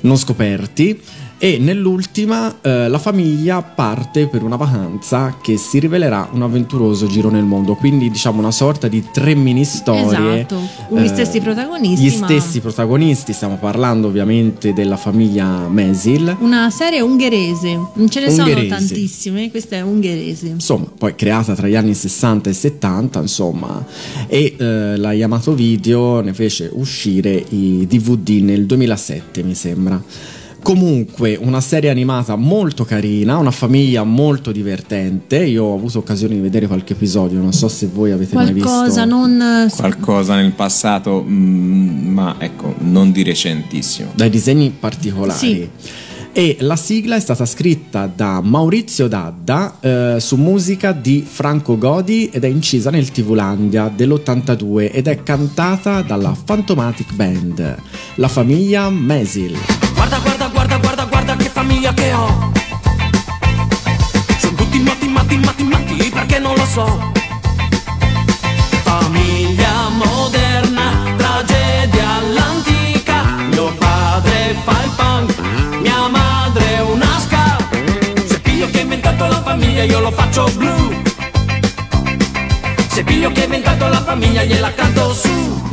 [SPEAKER 2] non scoperti. E nell'ultima eh, la famiglia parte per una vacanza che si rivelerà un avventuroso giro nel mondo, quindi diciamo una sorta di tre mini storie.
[SPEAKER 3] Esatto, gli
[SPEAKER 2] eh,
[SPEAKER 3] stessi protagonisti,
[SPEAKER 2] Gli
[SPEAKER 3] ma-
[SPEAKER 2] stessi protagonisti, stiamo parlando ovviamente della famiglia Mesil.
[SPEAKER 3] Una serie ungherese, non ce ne sono
[SPEAKER 2] Ungherese.
[SPEAKER 3] tantissime, questa è ungherese.
[SPEAKER 2] Insomma, poi creata tra gli anni 60 e 70, insomma, e eh, la Yamato Video ne fece uscire i DVD nel 2007, mi sembra. Comunque, una serie animata molto carina, una famiglia molto divertente. Io ho avuto occasione di vedere qualche episodio, non so se voi avete mai visto.
[SPEAKER 3] Qualcosa non...
[SPEAKER 4] Qualcosa nel passato, mm, ma ecco, non di recentissimo.
[SPEAKER 2] dai disegni particolari.
[SPEAKER 3] Sì.
[SPEAKER 2] E la sigla è stata scritta da Maurizio Dadda eh, su musica di Franco Godi ed è incisa nel Tivulandia dell'82 ed è cantata dalla Fantomatic Band, la famiglia Mesil.
[SPEAKER 11] Famiglia che ho. Sono tutti matti, matti, matti, matti, perché non lo so. Famiglia moderna, tragedia all'antica. Mio padre fa il punk, mia madre una ska. Se piglio che ha inventato la famiglia, io lo faccio blu. Se piglio che ha inventato la famiglia, gliela canto su.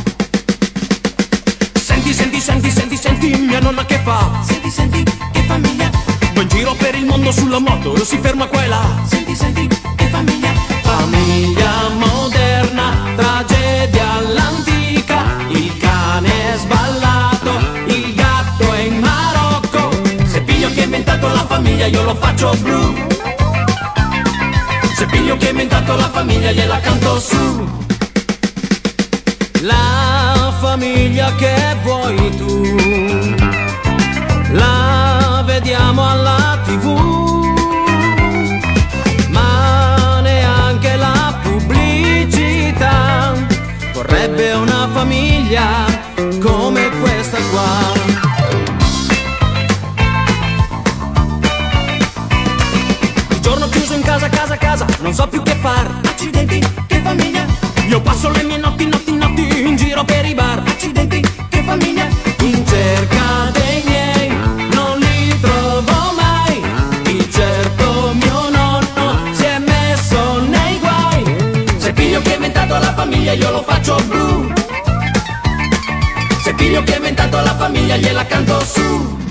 [SPEAKER 11] Senti, senti, senti, senti, senti mia nonna che fa. Senti, senti, che famiglia. Va in giro per il mondo sulla moto Si ferma qua e là. Senti, senti, che famiglia. Famiglia moderna Tragedia all'antica. Il cane è sballato Il gatto è in Marocco. Se piglio che ha inventato la famiglia Io lo faccio blu. Se piglio che ha inventato la famiglia Gliela canto su. La famiglia che vuoi tu, la vediamo alla tv, ma neanche la pubblicità vorrebbe una famiglia come questa qua. Giorno chiuso in casa, casa, casa, non so più che far. Accidenti, giro per i bar. Accidenti, che famiglia. In cerca dei miei, non li trovo mai. Il certo mio nonno si è messo nei guai. Se piglio che ha inventato la famiglia, io lo faccio blu. Se piglio che ha inventato la famiglia, gliela canto su.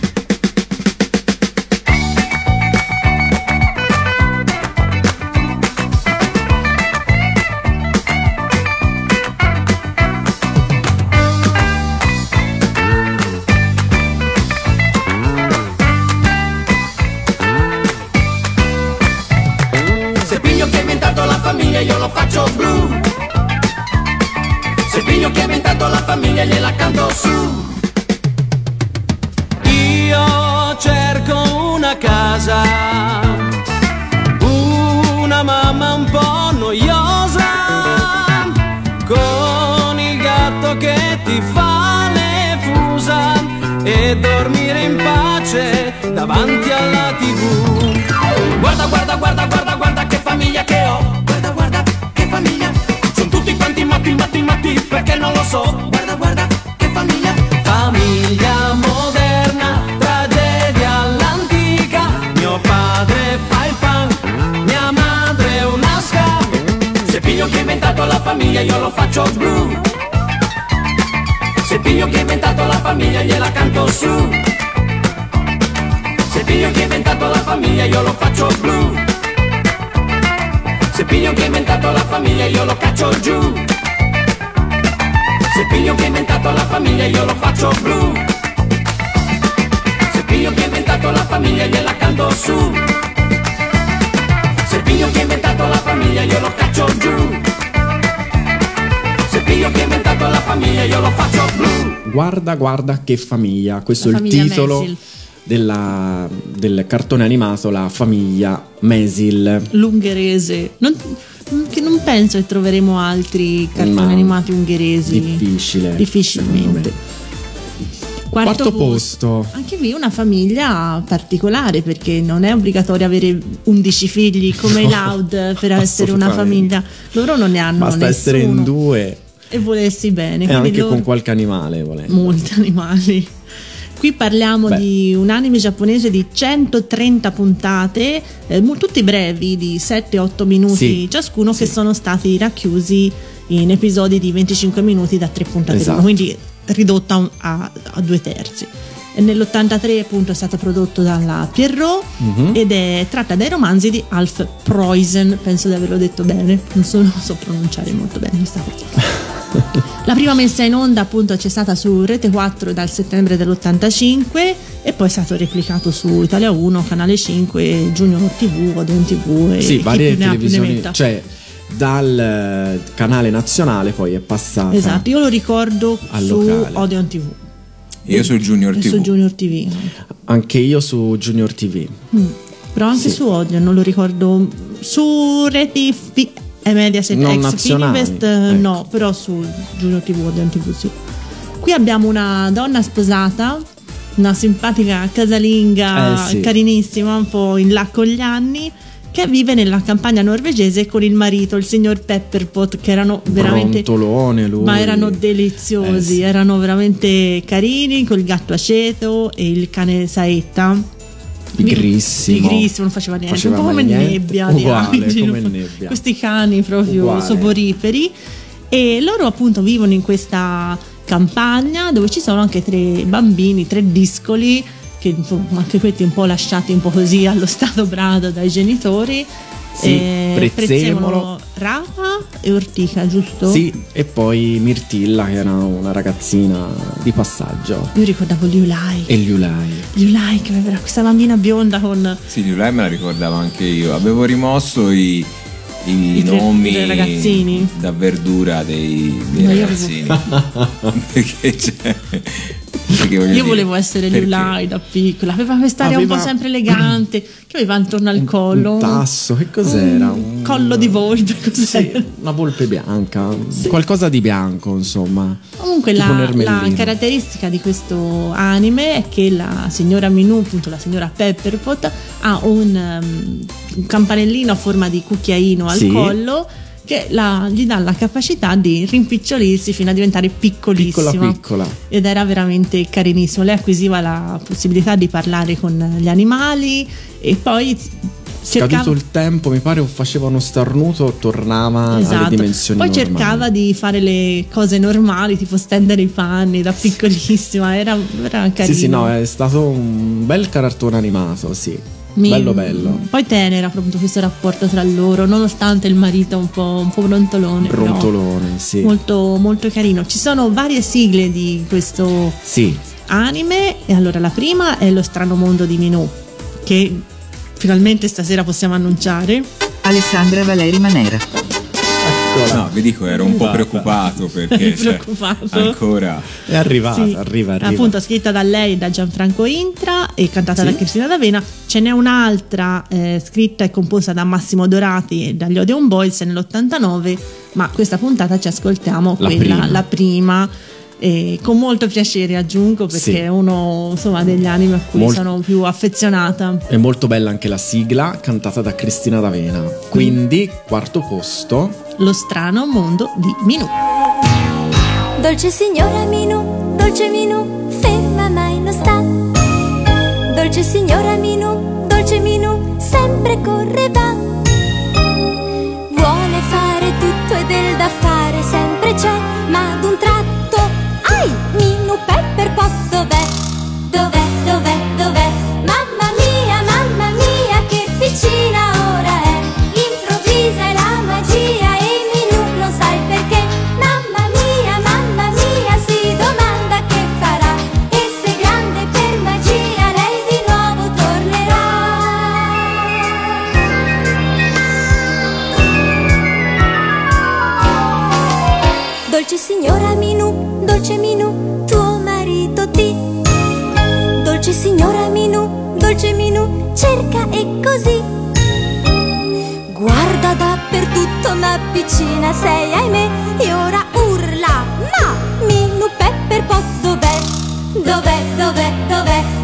[SPEAKER 11] guarda, guarda, guarda che famiglia che ho. Guarda, guarda, che famiglia. Sono tutti quanti matti, matti, matti, perché non lo so. Guarda, guarda, che famiglia. Famiglia moderna, tragedia all'antica. Mio padre fa il pan, mia madre è una ska. Se piglio che ha inventato la famiglia, io lo faccio blu. Se piglio che ha inventato la famiglia, gliela canto su. Se figlio che ha inventato la famiglia io lo faccio blu se piglio che ha inventato la famiglia io lo caccio giù. Se piglio che ha inventato la famiglia io lo faccio blu. Se piglio che ha inventato la famiglia gliela canto su. Se piglio che ha inventato la famiglia io lo caccio giù. Se piglio che ha inventato la famiglia io lo faccio blu.
[SPEAKER 2] Guarda, guarda che famiglia. Questo
[SPEAKER 3] La
[SPEAKER 2] è il titolo
[SPEAKER 3] Mesil.
[SPEAKER 2] della- del cartone animato La famiglia Mesil.
[SPEAKER 3] L'ungherese. Non, che non penso che troveremo altri cartoni
[SPEAKER 2] No.
[SPEAKER 3] animati ungheresi.
[SPEAKER 2] Difficile.
[SPEAKER 3] Difficilmente. Quarto,
[SPEAKER 2] Quarto posto.
[SPEAKER 3] Anche qui una famiglia particolare perché non è obbligatorio avere 11 figli come
[SPEAKER 2] No,
[SPEAKER 3] Loud per essere una famiglia. Loro non ne hanno
[SPEAKER 2] Basta essere in
[SPEAKER 3] nessuno
[SPEAKER 2] due
[SPEAKER 3] e volersi bene.
[SPEAKER 2] e anche
[SPEAKER 3] loro-
[SPEAKER 2] con qualche animale volendo.
[SPEAKER 3] molti animali. Qui parliamo
[SPEAKER 2] Beh.
[SPEAKER 3] di un anime giapponese di 130 puntate, eh, tutti brevi, di 7-8 minuti
[SPEAKER 2] Sì,
[SPEAKER 3] ciascuno, che sono stati racchiusi in episodi di 25 minuti da 3 puntate
[SPEAKER 2] Esatto.
[SPEAKER 3] l'uno, quindi ridotta a, a due terzi. E Nell'83 appunto è stato prodotto dalla Pierrot
[SPEAKER 2] Mhm.
[SPEAKER 3] ed è tratta dai romanzi di Alf Preußen, penso di averlo detto bene, non so, non so pronunciare molto bene questa cosa. La prima messa in onda appunto c'è stata su Rete 4 dal settembre dell'85 e poi è stato replicato su Italia 1, Canale 5, Junior TV, Odeon TV e
[SPEAKER 2] Sì, varie televisioni, cioè dal eh, canale nazionale poi è passata
[SPEAKER 3] Esatto, io lo ricordo
[SPEAKER 2] Al
[SPEAKER 3] su
[SPEAKER 2] locale.
[SPEAKER 3] Odeon TV.
[SPEAKER 4] Io sul Junior TV.
[SPEAKER 3] su Junior TV.
[SPEAKER 2] anche io su Junior TV.
[SPEAKER 3] Mm. Però anche
[SPEAKER 2] Sì.
[SPEAKER 3] su Odeon non lo ricordo. Su Reti Fi- e Mediaset
[SPEAKER 2] Non
[SPEAKER 3] ex Fininvest eh,
[SPEAKER 2] ecco.
[SPEAKER 3] no, però su Junior TV, Odeon TV sì. Qui abbiamo una donna sposata, una simpatica casalinga
[SPEAKER 2] Eh, sì.
[SPEAKER 3] carinissima, un po' in là con gli anni, che vive nella campagna norvegese con il marito, il signor Pepperpot, che erano veramente
[SPEAKER 2] Brontolone lui.
[SPEAKER 3] ma erano deliziosi,
[SPEAKER 2] Eh, sì.
[SPEAKER 3] erano veramente carini, col gatto aceto e il cane saetta.
[SPEAKER 2] Pigrissimo.
[SPEAKER 3] Pigrissimo, non faceva niente,
[SPEAKER 2] Faceva
[SPEAKER 3] un po' come
[SPEAKER 2] niente.
[SPEAKER 3] nebbia.
[SPEAKER 2] Uguale,
[SPEAKER 3] neanche,
[SPEAKER 2] come nebbia.
[SPEAKER 3] Questi cani proprio
[SPEAKER 2] Uguale.
[SPEAKER 3] soporiferi. E loro appunto vivono in questa campagna dove ci sono anche tre bambini, tre discoli, che anche questi un po' lasciati un po' così allo stato brado dai genitori.
[SPEAKER 2] Sì,
[SPEAKER 3] E
[SPEAKER 2] Prezzemolo.
[SPEAKER 3] Rafa e Ortica, giusto?
[SPEAKER 2] Sì, e poi Mirtilla che era una ragazzina di passaggio.
[SPEAKER 3] Io ricordavo Liulai.
[SPEAKER 2] E Liulai.
[SPEAKER 3] Liulai che aveva questa bambina bionda con
[SPEAKER 4] Sì, Liulai me la ricordavo anche io. Avevo rimosso i, i
[SPEAKER 3] I tre-
[SPEAKER 4] nomi
[SPEAKER 3] dei ragazzini.
[SPEAKER 4] da verdura dei, dei ragazzini. perché c'è.
[SPEAKER 3] Io
[SPEAKER 4] dire,
[SPEAKER 3] volevo essere
[SPEAKER 4] perché-
[SPEAKER 3] Liulai da piccola, aveva quest'aria un
[SPEAKER 2] Aveva-
[SPEAKER 3] po' sempre elegante, che aveva intorno al collo
[SPEAKER 2] Un tasso, che cos'era?
[SPEAKER 3] un
[SPEAKER 2] Un-
[SPEAKER 3] collo di volpe, cos'era?
[SPEAKER 2] Sì, una volpe bianca, qualcosa di bianco, insomma.
[SPEAKER 3] Comunque
[SPEAKER 2] un
[SPEAKER 3] la, la caratteristica di questo anime è che la signora Minù, appunto la signora Pepperpot, ha un, um, un campanellino a forma di cucchiaino al
[SPEAKER 2] Sì.
[SPEAKER 3] collo che la- gli dà la capacità di rimpicciolirsi fino a diventare piccolissima.
[SPEAKER 2] Piccola piccola.
[SPEAKER 3] ed era veramente carinissimo. Lei acquisiva la possibilità di parlare con gli animali e poi cercava
[SPEAKER 2] Scaduto il tempo, mi pare o faceva uno starnuto, tornava alle
[SPEAKER 3] Esatto.
[SPEAKER 2] dimensioni
[SPEAKER 3] Poi
[SPEAKER 2] normali.
[SPEAKER 3] cercava di fare le cose normali, tipo stendere i panni da piccolissima, era, era carino.
[SPEAKER 2] Sì, sì, no, è stato un bel cartone animato, sì.
[SPEAKER 3] Mi-
[SPEAKER 2] Bello bello.
[SPEAKER 3] Poi tenera proprio questo rapporto tra loro, nonostante il marito un po', un po' brontolone. però
[SPEAKER 2] Brontolone, sì.
[SPEAKER 3] Molto, molto carino. Ci sono varie sigle di questo
[SPEAKER 2] Sì,
[SPEAKER 3] anime e allora la prima è Lo strano mondo di Minù che finalmente stasera possiamo annunciare.
[SPEAKER 12] Alessandra Valeri Manera.
[SPEAKER 4] No, vi dico, ero un po'
[SPEAKER 2] Esatto.
[SPEAKER 4] preoccupato perché cioè,
[SPEAKER 3] preoccupato?
[SPEAKER 4] ancora.
[SPEAKER 2] è arrivata,
[SPEAKER 3] Sì.
[SPEAKER 2] arriva, arriva.
[SPEAKER 3] Appunto, scritta da lei, da Gianfranco Intra e cantata
[SPEAKER 2] Sì.
[SPEAKER 3] da Cristina D'Avena. Ce n'è un'altra eh, scritta e composta da Massimo Dorati e dagli Odeon Boys nell'89, ma questa puntata ci ascoltiamo
[SPEAKER 2] La
[SPEAKER 3] quella,
[SPEAKER 2] prima.
[SPEAKER 3] la prima. E con molto piacere aggiungo perché
[SPEAKER 2] Sì.
[SPEAKER 3] è uno insomma, degli anime a cui
[SPEAKER 2] Molt-
[SPEAKER 3] sono più affezionata.
[SPEAKER 2] È molto bella anche la sigla cantata da Cristina D'Avena. Quindi, quarto posto.
[SPEAKER 3] Lo strano mondo di Minù.
[SPEAKER 13] Dolce signora Minù, dolce Minù, ferma mai non sta. Dolce signora Minù, dolce Minù, sempre corre va. Vuole fare tutto ed è da fare, musica è così. Guarda dappertutto una piccina sei, ahimè, e ora urla, ma Minu Pepper Pot dov'è? Dov'è, dov'è, dov'è?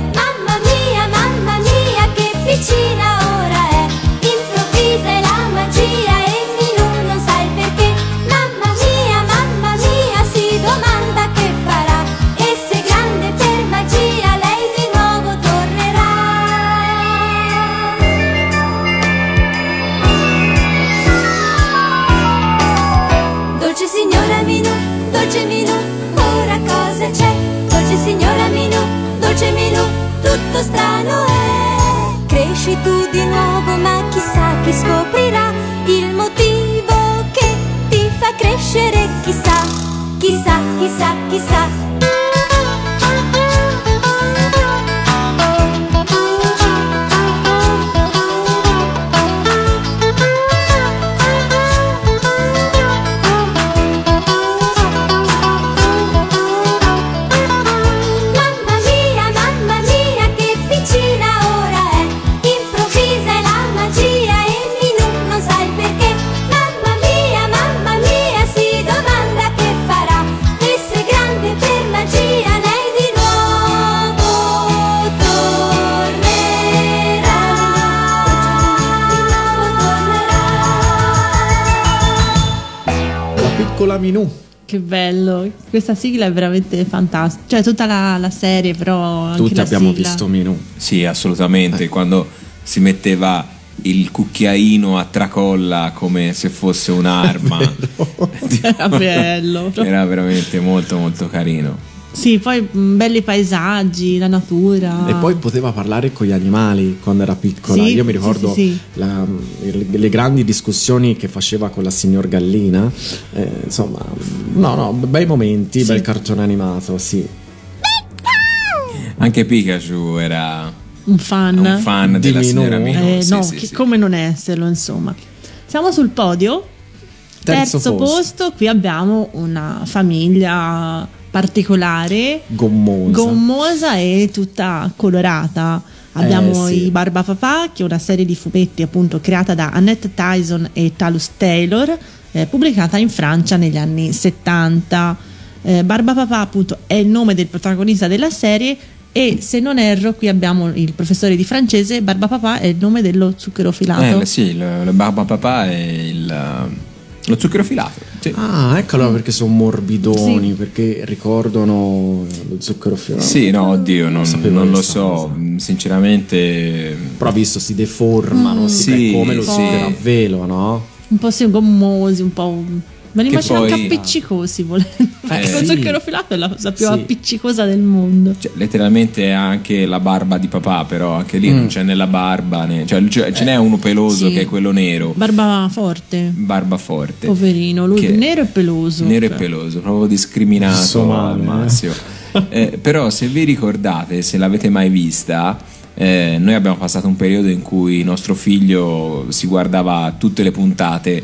[SPEAKER 3] Questa sigla è veramente fantastica. Cioè, tutta la, la serie, però. Anche
[SPEAKER 2] Tutti
[SPEAKER 3] la
[SPEAKER 2] abbiamo
[SPEAKER 3] sigla.
[SPEAKER 2] visto Minù.
[SPEAKER 4] Sì, assolutamente. Quando si metteva il cucchiaino a tracolla come se fosse un'arma.
[SPEAKER 3] Era bello.
[SPEAKER 4] Era veramente molto molto carino.
[SPEAKER 3] Sì, poi mh, belli paesaggi, la natura.
[SPEAKER 2] E poi poteva parlare con gli animali quando era piccola.
[SPEAKER 3] Sì,
[SPEAKER 2] Io mi ricordo
[SPEAKER 3] sì, sì.
[SPEAKER 2] la- le, le grandi discussioni che faceva con la signor Gallina. Eh, insomma, no, no, bei momenti,
[SPEAKER 3] Sì.
[SPEAKER 2] bel cartone animato, sì.
[SPEAKER 4] Anche Pikachu era
[SPEAKER 3] un fan.
[SPEAKER 4] un fan
[SPEAKER 2] Di
[SPEAKER 4] della
[SPEAKER 2] Minù?
[SPEAKER 4] signora Minù.
[SPEAKER 3] Eh,
[SPEAKER 4] sì,
[SPEAKER 3] no,
[SPEAKER 4] sì,
[SPEAKER 3] che-
[SPEAKER 4] sì.
[SPEAKER 3] come non esserlo, insomma. Siamo sul podio.
[SPEAKER 2] Terzo
[SPEAKER 3] Terzo,
[SPEAKER 2] posto.
[SPEAKER 3] posto. qui abbiamo una famiglia particolare,
[SPEAKER 2] Gommosa.
[SPEAKER 3] gommosa e tutta colorata. Abbiamo
[SPEAKER 2] Eh, sì.
[SPEAKER 3] i Barbapapà, che è una serie di fumetti appunto creata da Annette Tyson e Talus Taylor, eh, pubblicata in Francia negli anni 70. Eh, Barbapapà appunto è il nome del protagonista della serie e se non erro qui abbiamo il professore di francese, Barbapapà è il nome dello zucchero filato.
[SPEAKER 4] Eh, sì, il, il barba papà è il, lo zucchero filato. Sì.
[SPEAKER 2] Ah, ecco allora perché sono morbidoni,
[SPEAKER 3] Sì.
[SPEAKER 2] perché ricordano lo zucchero filato.
[SPEAKER 4] Sì, no, oddio, non,
[SPEAKER 2] sapevo
[SPEAKER 4] non lo so.
[SPEAKER 2] cosa.
[SPEAKER 4] Sinceramente,
[SPEAKER 2] Però visto si deformano,
[SPEAKER 3] Mm.
[SPEAKER 2] si
[SPEAKER 4] Sì,
[SPEAKER 2] come lo
[SPEAKER 4] sì.
[SPEAKER 2] zucchero a velo, no?
[SPEAKER 3] un po' sì, gommosi, un po'. Me li immagino anche
[SPEAKER 4] poi-
[SPEAKER 3] appiccicosi volendo. Lo
[SPEAKER 2] sì.
[SPEAKER 3] zucchero filato è la cosa più
[SPEAKER 2] Sì.
[SPEAKER 3] appiccicosa del mondo.
[SPEAKER 4] cioè, letteralmente anche la barba di papà, però anche lì
[SPEAKER 2] Mm.
[SPEAKER 4] non c'è né la barba, né, cioè, cioè, ce n'è uno peloso
[SPEAKER 3] Sì.
[SPEAKER 4] che è quello nero,
[SPEAKER 3] Barba forte,
[SPEAKER 4] barba forte.
[SPEAKER 3] poverino, lui
[SPEAKER 4] Che-
[SPEAKER 3] nero e peloso.
[SPEAKER 4] Nero e
[SPEAKER 3] Cioè,
[SPEAKER 4] peloso, proprio discriminato
[SPEAKER 2] Insomma,
[SPEAKER 4] al
[SPEAKER 2] eh.
[SPEAKER 4] Eh, però se vi ricordate, se l'avete mai vista, eh, noi abbiamo passato un periodo in cui nostro figlio si guardava tutte le puntate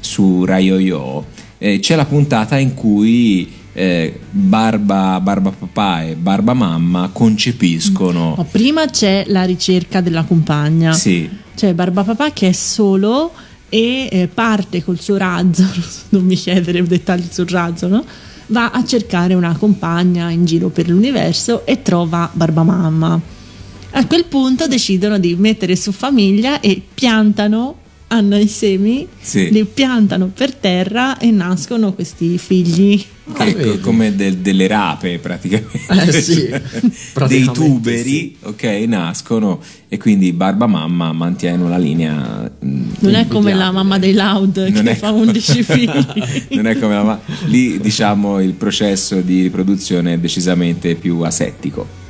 [SPEAKER 4] su Rai Yo-Yo. Eh, c'è la puntata in cui eh, Barba, Barba Papà e Barba Mamma concepiscono.
[SPEAKER 3] ma prima c'è la ricerca della compagna.
[SPEAKER 4] Sì,
[SPEAKER 3] C'è Barbapapà che è solo e eh, parte col suo razzo, non mi chiedere dettagli sul razzo, no? Va a cercare una compagna in giro per l'universo e trova Barbamamma. A quel punto decidono di mettere su famiglia e piantano, hanno i semi,
[SPEAKER 4] Sì.
[SPEAKER 3] li piantano per terra e nascono questi figli.
[SPEAKER 4] che è co-
[SPEAKER 2] vedi.
[SPEAKER 4] come del- delle rape praticamente,
[SPEAKER 2] Eh, sì,
[SPEAKER 4] Cioè, dei
[SPEAKER 2] praticamente
[SPEAKER 4] tuberi, ok, nascono e quindi Barba Mamma mantiene una linea. mm,
[SPEAKER 3] Non è come la mamma dei Loud
[SPEAKER 4] Non
[SPEAKER 3] che fa
[SPEAKER 4] come-
[SPEAKER 3] 11 figli.
[SPEAKER 4] non è come la ma- lì diciamo il processo di riproduzione è decisamente più asettico.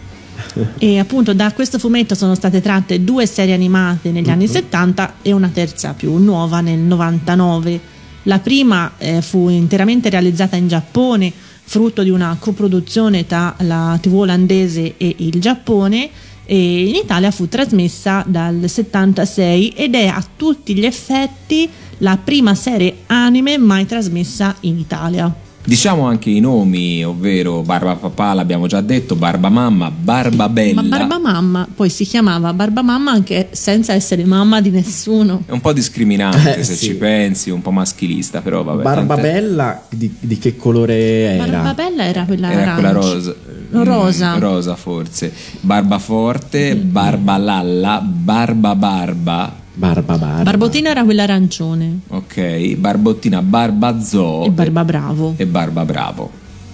[SPEAKER 3] E appunto da questo fumetto sono state tratte due serie animate negli anni 70 e una terza più nuova nel 99. La prima eh, fu interamente realizzata in Giappone, frutto di una coproduzione tra la TV olandese e il Giappone e in Italia fu trasmessa dal 76 ed è a tutti gli effetti la prima serie anime mai trasmessa in Italia.
[SPEAKER 4] Diciamo anche i nomi, ovvero Barba Papà, l'abbiamo già detto, Barba Mamma, Barba Bella.
[SPEAKER 3] Ma Barba Mamma poi si chiamava Barba Mamma anche senza essere mamma di nessuno.
[SPEAKER 4] È un po' discriminante
[SPEAKER 2] Eh,
[SPEAKER 4] se
[SPEAKER 2] sì.
[SPEAKER 4] ci pensi, un po' maschilista, però vabbè.
[SPEAKER 2] Barba. Bella di, di che colore era?
[SPEAKER 3] Barba Bella era quella
[SPEAKER 4] Era quella rosa.
[SPEAKER 3] Rosa.
[SPEAKER 4] Mm, rosa forse. Barba Forte, Barba Lalla, Barba Barba.
[SPEAKER 2] Barba Barba.
[SPEAKER 3] Barbotina era quella arancione
[SPEAKER 4] Ok, Barbottina, Barba Zoo
[SPEAKER 3] e Barba Bravo.
[SPEAKER 4] e Barba Bravo.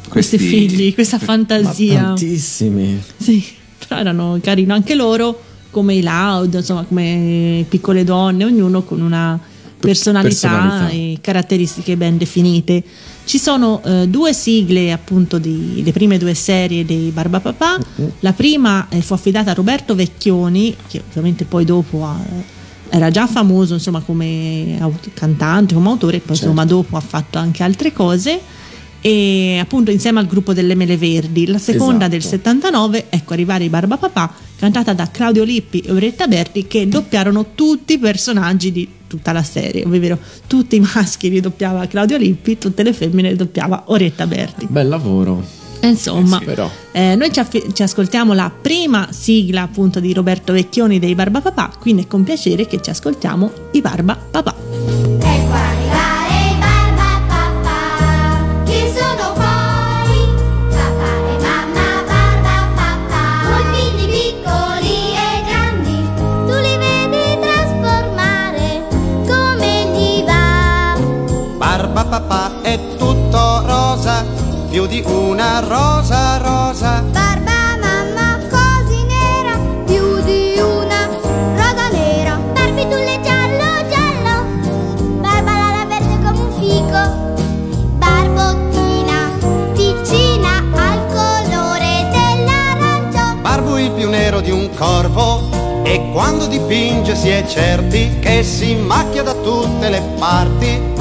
[SPEAKER 3] Questi figli, questa fantasia.
[SPEAKER 2] Tantissimi.
[SPEAKER 3] Sì, però erano carini anche loro, come i Loud, insomma, come piccole donne, ognuno con una personalità,
[SPEAKER 2] personalità.
[SPEAKER 3] e caratteristiche ben definite. Ci sono eh, due sigle, appunto, di, le prime due serie dei Barbapapà. La prima eh, fu affidata a Roberto Vecchioni, che ovviamente poi dopo ha- era già famoso insomma, come cantante, come autore, poi
[SPEAKER 2] Certo.
[SPEAKER 3] insomma dopo ha fatto anche altre cose. E appunto insieme al gruppo delle Mele Verdi, la seconda
[SPEAKER 2] Esatto.
[SPEAKER 3] del 79, ecco arrivare i Barbapapà, cantata da Claudio Lippi e Orietta Berti, che doppiarono tutti i personaggi di tutta la serie, ovvero tutti i maschi li doppiava Claudio Lippi, tutte le femmine li doppiava Orietta Berti.
[SPEAKER 2] Bel lavoro.
[SPEAKER 3] E Insomma,
[SPEAKER 2] Però.
[SPEAKER 3] eh, noi ci, affi- ci ascoltiamo la prima sigla appunto di Roberto Vecchioni dei Barbapapà, quindi è con piacere che ci ascoltiamo i Barbapapà.
[SPEAKER 13] Ecco arrivare
[SPEAKER 6] più di una rosa rosa.
[SPEAKER 13] Barba mamma così nera, più di una rosa nera. Barbitulle giallo giallo, barba la verde come un fico. Barbottina vicina al colore dell'arancio.
[SPEAKER 6] Barbo il più nero di un corvo e quando dipinge si è certi che si macchia da tutte le parti.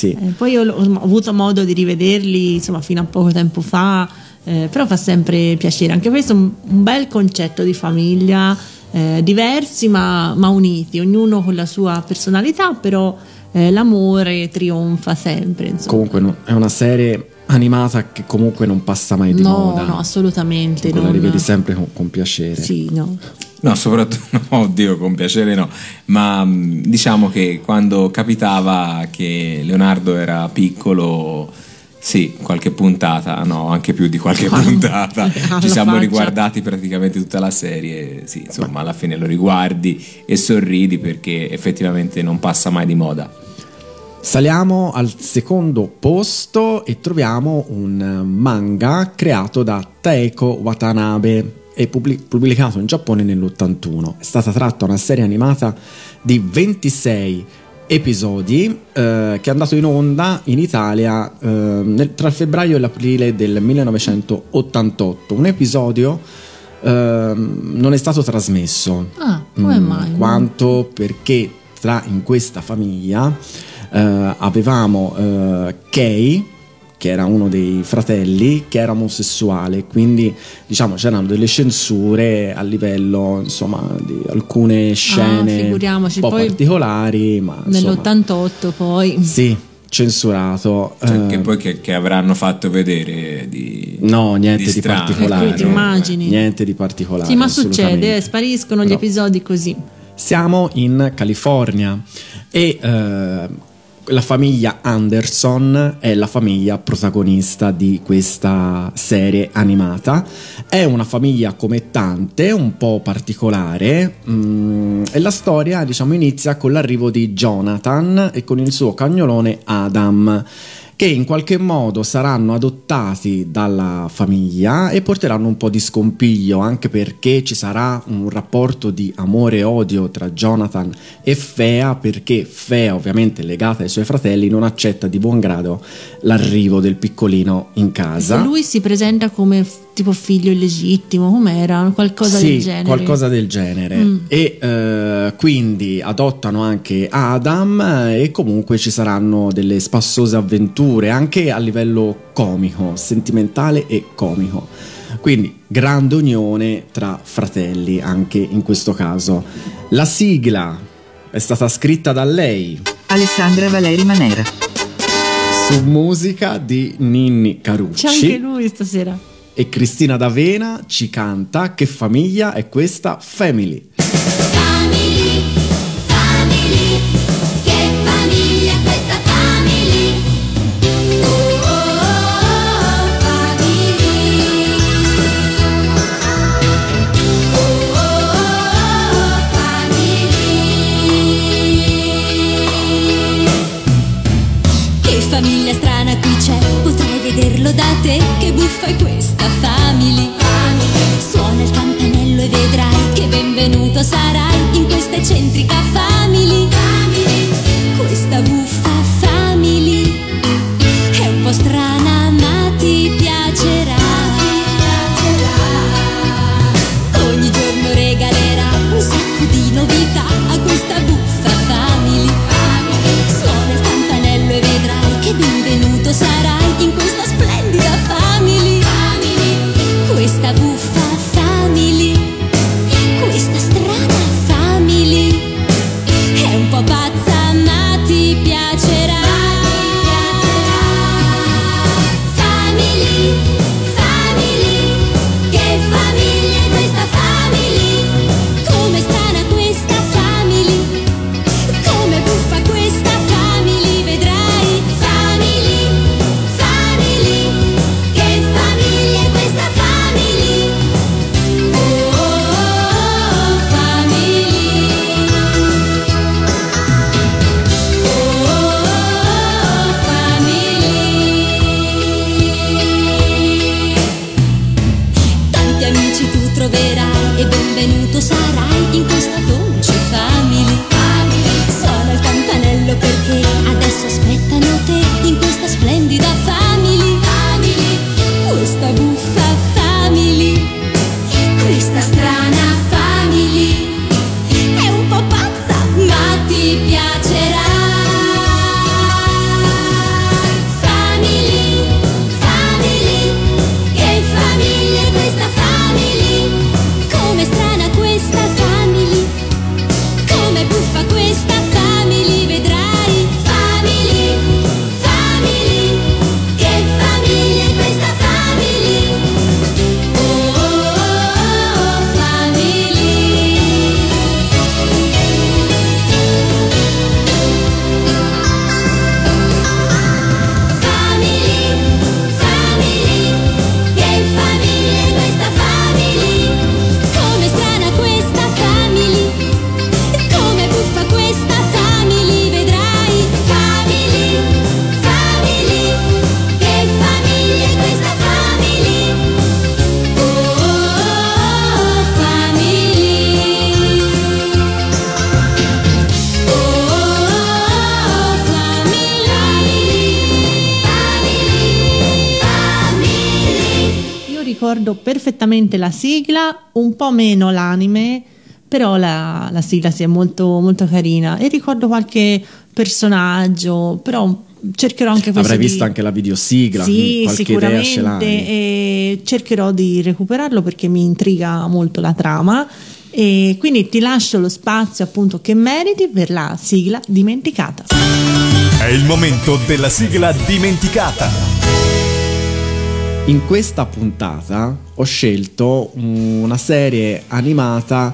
[SPEAKER 2] Sì.
[SPEAKER 3] Eh, poi l'ho- ho avuto modo di rivederli insomma fino a poco tempo fa, eh, però fa sempre piacere. Anche questo è un, un bel concetto di famiglia, eh, diversi ma, ma uniti, ognuno con la sua personalità, però eh, l'amore trionfa sempre. Insomma.
[SPEAKER 2] Comunque no, è una serie animata che comunque non passa mai di
[SPEAKER 3] no,
[SPEAKER 2] moda.
[SPEAKER 3] no, assolutamente. Non-
[SPEAKER 2] rivedi sempre con, con piacere.
[SPEAKER 3] Sì, no.
[SPEAKER 4] No, soprattutto, no, oddio, con piacere no, ma mh, diciamo che quando capitava che Leonardo era piccolo, sì, qualche puntata, no, anche più di qualche puntata,
[SPEAKER 3] Alla
[SPEAKER 4] ci siamo
[SPEAKER 3] faccia.
[SPEAKER 4] riguardati praticamente tutta la serie, sì, insomma, alla fine lo riguardi e sorridi perché effettivamente non passa mai di moda.
[SPEAKER 2] Saliamo al secondo posto e troviamo un manga creato da Taeko Watanabe e pubblic- pubblicato in Giappone nell'81. È stata tratta una serie animata di 26 episodi eh, che è andato in onda in Italia eh, nel- tra il febbraio e l'aprile del 1988. Un episodio ehm, non è stato trasmesso
[SPEAKER 3] Ah, come
[SPEAKER 2] Mm,
[SPEAKER 3] mai?
[SPEAKER 2] quanto perché tra in questa famiglia eh, avevamo eh, Kei che era uno dei fratelli che era omosessuale quindi diciamo c'erano delle censure a livello insomma di alcune scene
[SPEAKER 3] Ah,
[SPEAKER 2] un po'
[SPEAKER 3] poi
[SPEAKER 2] particolari ma insomma
[SPEAKER 3] Nell'88 poi.
[SPEAKER 2] sì censurato.
[SPEAKER 4] Cioè,
[SPEAKER 2] eh,
[SPEAKER 4] che poi che, che avranno fatto vedere di
[SPEAKER 2] No, niente di,
[SPEAKER 4] strano.
[SPEAKER 2] particolare.
[SPEAKER 3] Ecco, ti immagini.
[SPEAKER 2] Niente di particolare.
[SPEAKER 3] Sì, ma succede, eh, spariscono gli
[SPEAKER 2] Però-
[SPEAKER 3] episodi così.
[SPEAKER 2] Siamo in California e eh, la famiglia Anderson è la famiglia protagonista di questa serie animata. È una famiglia come tante, un po' particolare mm, e la storia diciamo inizia con l'arrivo di Jonathan e con il suo cagnolone Adam che in qualche modo saranno adottati dalla famiglia e porteranno un po' di scompiglio anche perché ci sarà un rapporto di amore e odio tra Jonathan e Fea perché Fea ovviamente legata ai suoi fratelli non accetta di buon grado l'arrivo del piccolino in casa.
[SPEAKER 3] Lui si presenta come tipo figlio illegittimo, com'era? Qualcosa
[SPEAKER 2] sì,
[SPEAKER 3] del genere.
[SPEAKER 2] qualcosa del genere.
[SPEAKER 3] Mm.
[SPEAKER 2] E eh, quindi adottano anche Adam eh, e comunque ci saranno delle spassose avventure anche a livello comico, sentimentale e comico. Quindi grande unione tra fratelli anche in questo caso. La sigla è stata scritta da lei
[SPEAKER 12] Alessandra Valeri Manera.
[SPEAKER 2] su musica di Ninni Carucci.
[SPEAKER 3] C'è anche lui stasera.
[SPEAKER 2] E Cristina D'Avena ci canta Che famiglia è questa? Family.
[SPEAKER 3] Ricordo perfettamente la sigla, un po' meno l'anime, però la, la sigla sì, è molto, molto carina. E ricordo qualche personaggio, però cercherò anche questo
[SPEAKER 2] Avrai
[SPEAKER 3] di-
[SPEAKER 2] visto anche la videosigla,
[SPEAKER 3] Sì,
[SPEAKER 2] qualche idea ce l'hai.
[SPEAKER 3] E cercherò di recuperarlo perché mi intriga molto la trama. E quindi ti lascio lo spazio appunto che meriti per la sigla dimenticata.
[SPEAKER 1] È il momento della sigla dimenticata.
[SPEAKER 13] In questa puntata ho scelto una serie animata,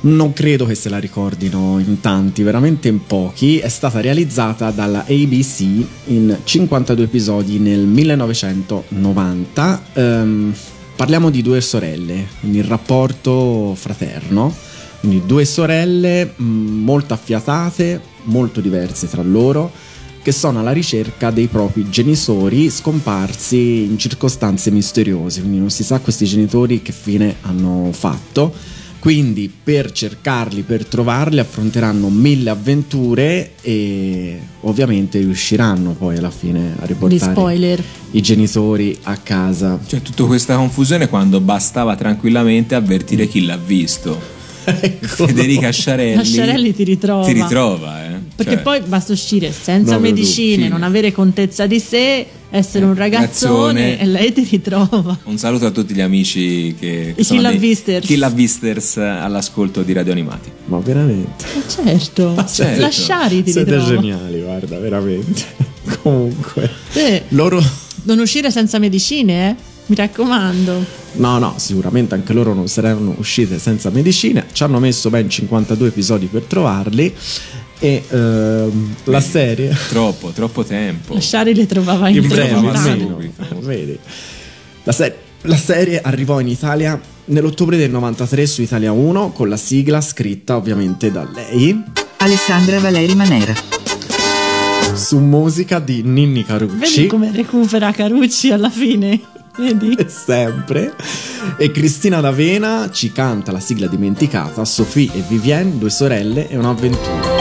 [SPEAKER 13] non credo che se la ricordino in tanti, veramente in pochi, è stata realizzata dalla ABC in 52 episodi nel 1990. Ehm, parliamo di due sorelle, quindi il rapporto fraterno, quindi due sorelle mh, molto affiatate, molto diverse tra loro che sono alla ricerca dei propri genitori scomparsi in circostanze misteriose, quindi non si sa questi genitori che fine hanno fatto. Quindi per cercarli, per trovarli, affronteranno mille avventure e ovviamente riusciranno poi alla fine a riportare i genitori a casa.
[SPEAKER 4] Cioè, tutta questa confusione quando bastava tranquillamente avvertire chi l'ha visto. Federica Sciarelli,
[SPEAKER 3] La Sciarelli ti ritrova.
[SPEAKER 4] ti ritrova, eh.
[SPEAKER 3] Perché
[SPEAKER 4] Cioè,
[SPEAKER 3] poi basta uscire senza
[SPEAKER 4] vedo
[SPEAKER 3] medicine,
[SPEAKER 4] dubbi.
[SPEAKER 3] non avere contezza di sé, essere un ragazzone
[SPEAKER 4] ragazzone.
[SPEAKER 3] e lei ti ritrova.
[SPEAKER 4] Un saluto a tutti gli amici che, che
[SPEAKER 3] I Kill Avvisters.
[SPEAKER 4] Kill Avvisters all'ascolto di Radio Animati.
[SPEAKER 13] Ma veramente?
[SPEAKER 3] Eh, certo,
[SPEAKER 4] certo.
[SPEAKER 3] lasciari ti
[SPEAKER 13] Siete
[SPEAKER 3] ritrova.
[SPEAKER 13] geniali, guarda, veramente. Comunque,
[SPEAKER 3] Sì.
[SPEAKER 13] loro
[SPEAKER 3] Non uscire senza medicine, eh? Mi raccomando.
[SPEAKER 13] No, no, sicuramente anche loro non saranno uscite senza medicine. Ci hanno messo ben 52 episodi per trovarli. E ehm, la serie.
[SPEAKER 4] Troppo, troppo tempo.
[SPEAKER 3] Lasciari le trovava in,
[SPEAKER 13] In breve, almeno. Vedi. La, se- la serie arrivò in Italia nell'ottobre del 93 su Italia 1 con la sigla scritta ovviamente da lei
[SPEAKER 12] Alessandra Valeri Manera.
[SPEAKER 13] su musica di Ninni
[SPEAKER 3] Vedi
[SPEAKER 13] Carucci.
[SPEAKER 3] come recupera Carucci alla fine? Vedi?
[SPEAKER 13] sempre. E Cristina D'Avena ci canta la sigla dimenticata Sophie e Vivienne, due sorelle e un'avventura.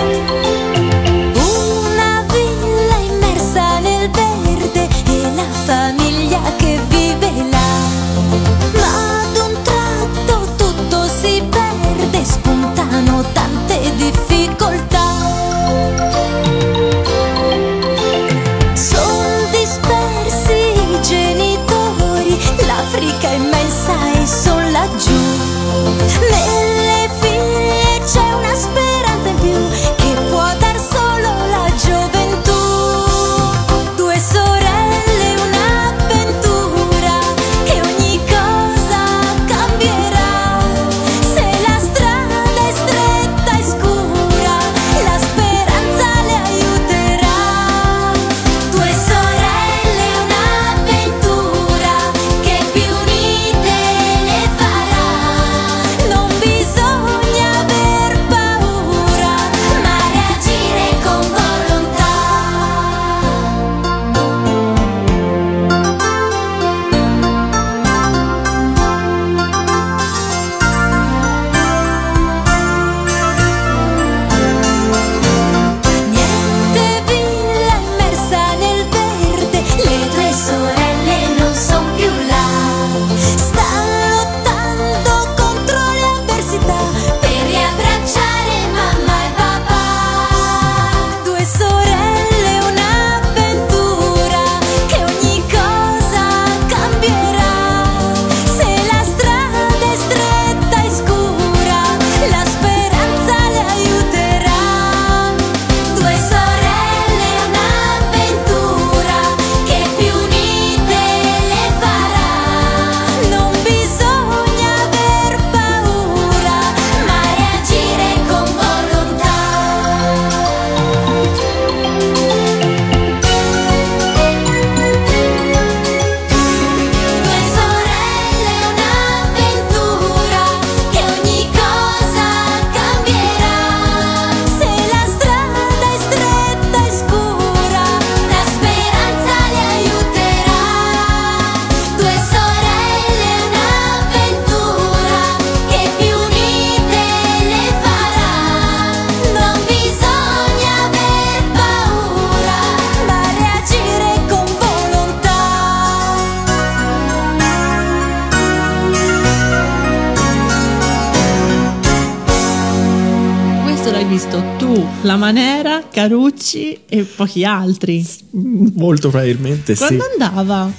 [SPEAKER 14] La
[SPEAKER 3] Manera, Carucci e pochi altri.
[SPEAKER 13] Molto probabilmente sì.
[SPEAKER 3] Quando andava?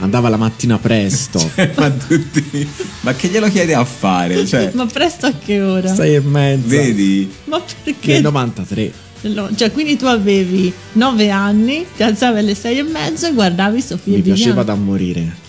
[SPEAKER 2] andava la mattina presto.
[SPEAKER 4] ma, tutti, ma che glielo chiede a fare? Cioè,
[SPEAKER 3] Ma presto a che ora?
[SPEAKER 2] Sei e mezza.
[SPEAKER 4] vedi?
[SPEAKER 3] Ma
[SPEAKER 2] Nel
[SPEAKER 3] perché?
[SPEAKER 2] 93.
[SPEAKER 3] No, cioè, quindi tu avevi 9 anni, ti alzavi alle 6 e mezzo e guardavi Sofia
[SPEAKER 2] Mi
[SPEAKER 3] e Viviana.
[SPEAKER 2] piaceva da morire.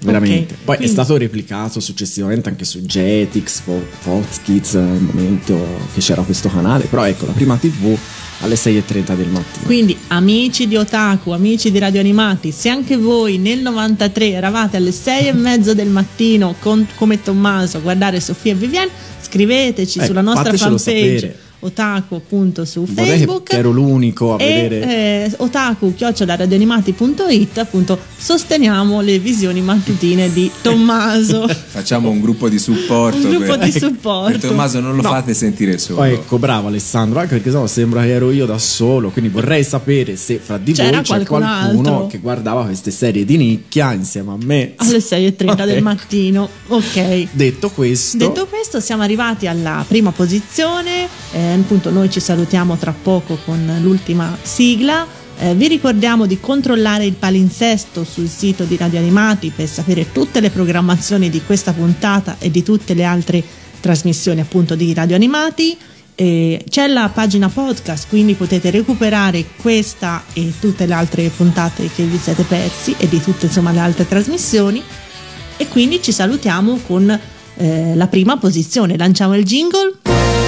[SPEAKER 2] Veramente.
[SPEAKER 3] ok.
[SPEAKER 2] Poi
[SPEAKER 3] Quindi-
[SPEAKER 2] è stato replicato successivamente anche su Jetix, Fo- Fox Kids, al momento che c'era questo canale. Però ecco, la prima TV alle 6.30 del mattino.
[SPEAKER 3] Quindi, amici di Otaku, amici di Radio Animati, se anche voi nel 93 eravate alle 6 e mezzo del mattino con- come Tommaso a guardare Sofia e Viviane, scriveteci
[SPEAKER 2] Eh,
[SPEAKER 3] sulla nostra fanpage
[SPEAKER 2] sapere.
[SPEAKER 3] Otaku appunto su
[SPEAKER 2] Vorrei che-
[SPEAKER 3] Facebook.
[SPEAKER 2] ero l'unico a
[SPEAKER 3] e
[SPEAKER 2] vedere.
[SPEAKER 3] eh, otaku radioanimati.it appunto sosteniamo le visioni mattutine di Tommaso
[SPEAKER 4] Facciamo un gruppo di supporto.
[SPEAKER 3] Un gruppo
[SPEAKER 4] per,
[SPEAKER 3] di supporto.
[SPEAKER 4] per Tommaso non lo
[SPEAKER 2] No.
[SPEAKER 4] fate sentire solo.
[SPEAKER 2] Poi ecco, bravo Alessandro, anche perché sennò sembra che ero io da solo, quindi vorrei sapere se fra di
[SPEAKER 3] C'era
[SPEAKER 2] voi c'è
[SPEAKER 3] qualcun
[SPEAKER 2] qualcuno
[SPEAKER 3] altro.
[SPEAKER 2] che guardava queste serie di nicchia insieme a me.
[SPEAKER 3] alle 6.30 del
[SPEAKER 2] Ecco.
[SPEAKER 3] mattino ok
[SPEAKER 2] Detto questo,
[SPEAKER 3] Detto questo, siamo arrivati alla prima posizione. Eh, appunto, noi ci salutiamo tra poco con l'ultima sigla. Eh, vi ricordiamo di controllare il palinsesto sul sito di Radio Animati per sapere tutte le programmazioni di questa puntata e di tutte le altre trasmissioni appunto di Radio Animati. Eh, c'è la pagina podcast, quindi potete recuperare questa e tutte le altre puntate che vi siete persi e di tutte insomma le altre trasmissioni. E quindi ci salutiamo con eh, la prima posizione. Lanciamo il jingle.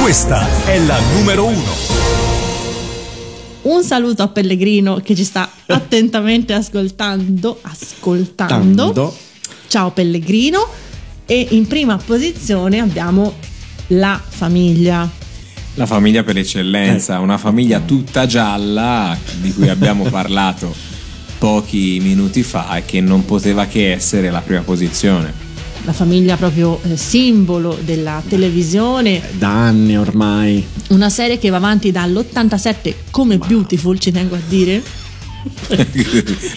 [SPEAKER 1] Questa è la numero uno.
[SPEAKER 3] Un saluto a Pellegrino che ci sta attentamente ascoltando. Ascoltando.
[SPEAKER 2] Tando.
[SPEAKER 3] Ciao Pellegrino. E in prima posizione abbiamo la famiglia.
[SPEAKER 4] La famiglia per eccellenza, una famiglia tutta gialla di cui abbiamo parlato pochi minuti fa e che non poteva che essere la prima posizione.
[SPEAKER 3] La famiglia proprio eh, simbolo della televisione.
[SPEAKER 2] da anni ormai.
[SPEAKER 3] Una serie che va avanti dall'87 come Beautiful, ci tengo a dire.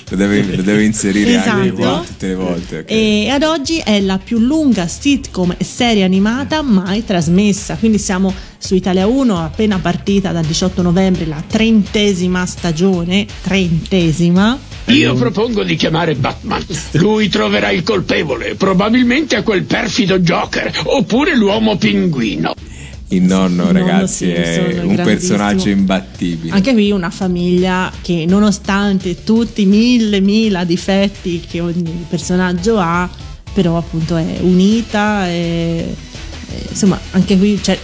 [SPEAKER 4] lo, deve, lo deve inserire anche
[SPEAKER 3] Esatto.
[SPEAKER 4] qua tutte le volte. ok.
[SPEAKER 3] E ad oggi è la più lunga sitcom e serie animata mai trasmessa. Quindi siamo su Italia 1, appena partita dal 18 novembre, la trentesima stagione. Trentesima.
[SPEAKER 15] Io propongo di chiamare Batman. Lui troverà il colpevole, probabilmente a quel perfido Joker, oppure l'uomo pinguino.
[SPEAKER 4] Il nonno,
[SPEAKER 3] Il nonno
[SPEAKER 4] ragazzi,
[SPEAKER 3] Simpson,
[SPEAKER 4] è un personaggio imbattibile.
[SPEAKER 3] Anche qui una famiglia che nonostante tutti i mille, mila difetti che ogni personaggio ha, però appunto è unita e, insomma anche qui c'è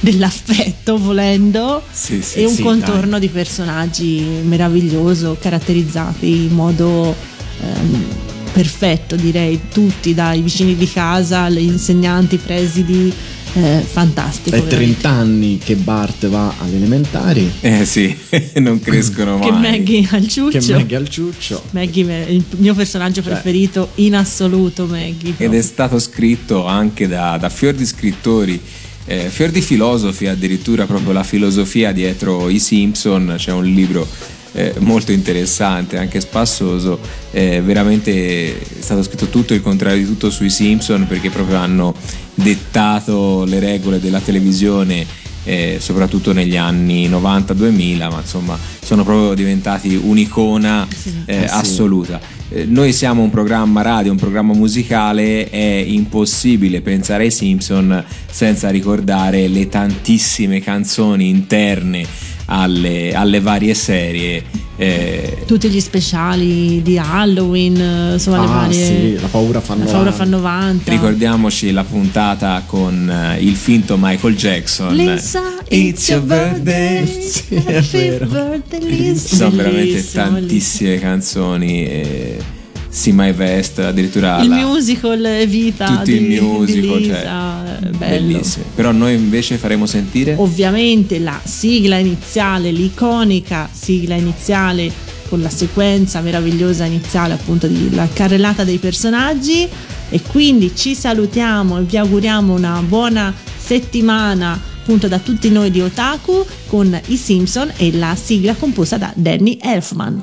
[SPEAKER 3] dell'affetto volendo
[SPEAKER 4] Sì, sì,
[SPEAKER 3] e un
[SPEAKER 4] sì,
[SPEAKER 3] contorno di personaggi meraviglioso caratterizzati in modo ehm, perfetto direi tutti dai vicini di casa agli insegnanti presidi eh, fantastico
[SPEAKER 2] È
[SPEAKER 3] veramente.
[SPEAKER 2] 30 anni che Bart va alle elementari.
[SPEAKER 4] Eh sì, non crescono
[SPEAKER 3] che
[SPEAKER 4] mai.
[SPEAKER 3] Maggie al ciuccio
[SPEAKER 2] Che Maggie al ciuccio.
[SPEAKER 3] Maggie è il mio personaggio preferito in assoluto Maggie
[SPEAKER 4] Ed è stato scritto anche da, da fior di scrittori, eh, fior di filosofi, addirittura proprio la filosofia dietro i Simpson. C'è un libro eh, molto interessante, anche spassoso. eh, veramente è stato scritto tutto il contrario di tutto sui Simpson perché proprio hanno dettato le regole della televisione. Eh, soprattutto negli anni 90-2000, ma insomma sono proprio diventati un'icona eh,
[SPEAKER 2] Eh
[SPEAKER 4] assoluta. Eh, Noi siamo un programma radio, un programma musicale, è impossibile pensare ai Simpson senza ricordare le tantissime canzoni interne alle, alle varie serie. eh,
[SPEAKER 3] tutti gli speciali di Halloween eh, insomma le
[SPEAKER 2] Ah,
[SPEAKER 3] varie
[SPEAKER 2] sì, la paura fa
[SPEAKER 3] la paura fa 90
[SPEAKER 4] ricordiamoci la puntata con eh, il finto Michael Jackson.
[SPEAKER 3] Lisa it's your birthday
[SPEAKER 2] Sì, è vero.
[SPEAKER 3] birthday
[SPEAKER 4] sono veramente
[SPEAKER 3] Bellissimo,
[SPEAKER 4] tantissime canzoni. eh, See My Vest, addirittura
[SPEAKER 3] il
[SPEAKER 4] la-
[SPEAKER 3] musical Evita
[SPEAKER 4] tutti
[SPEAKER 3] di,
[SPEAKER 4] i musical,
[SPEAKER 3] di
[SPEAKER 4] cioè,
[SPEAKER 3] Lisa, bello.
[SPEAKER 4] bellissimi. Però noi invece faremo sentire
[SPEAKER 3] ovviamente la sigla iniziale, l'iconica sigla iniziale con la sequenza meravigliosa iniziale appunto della carrellata dei personaggi e quindi ci salutiamo e vi auguriamo una buona settimana appunto da tutti noi di Otaku con i Simpson e la sigla composta da Danny Elfman.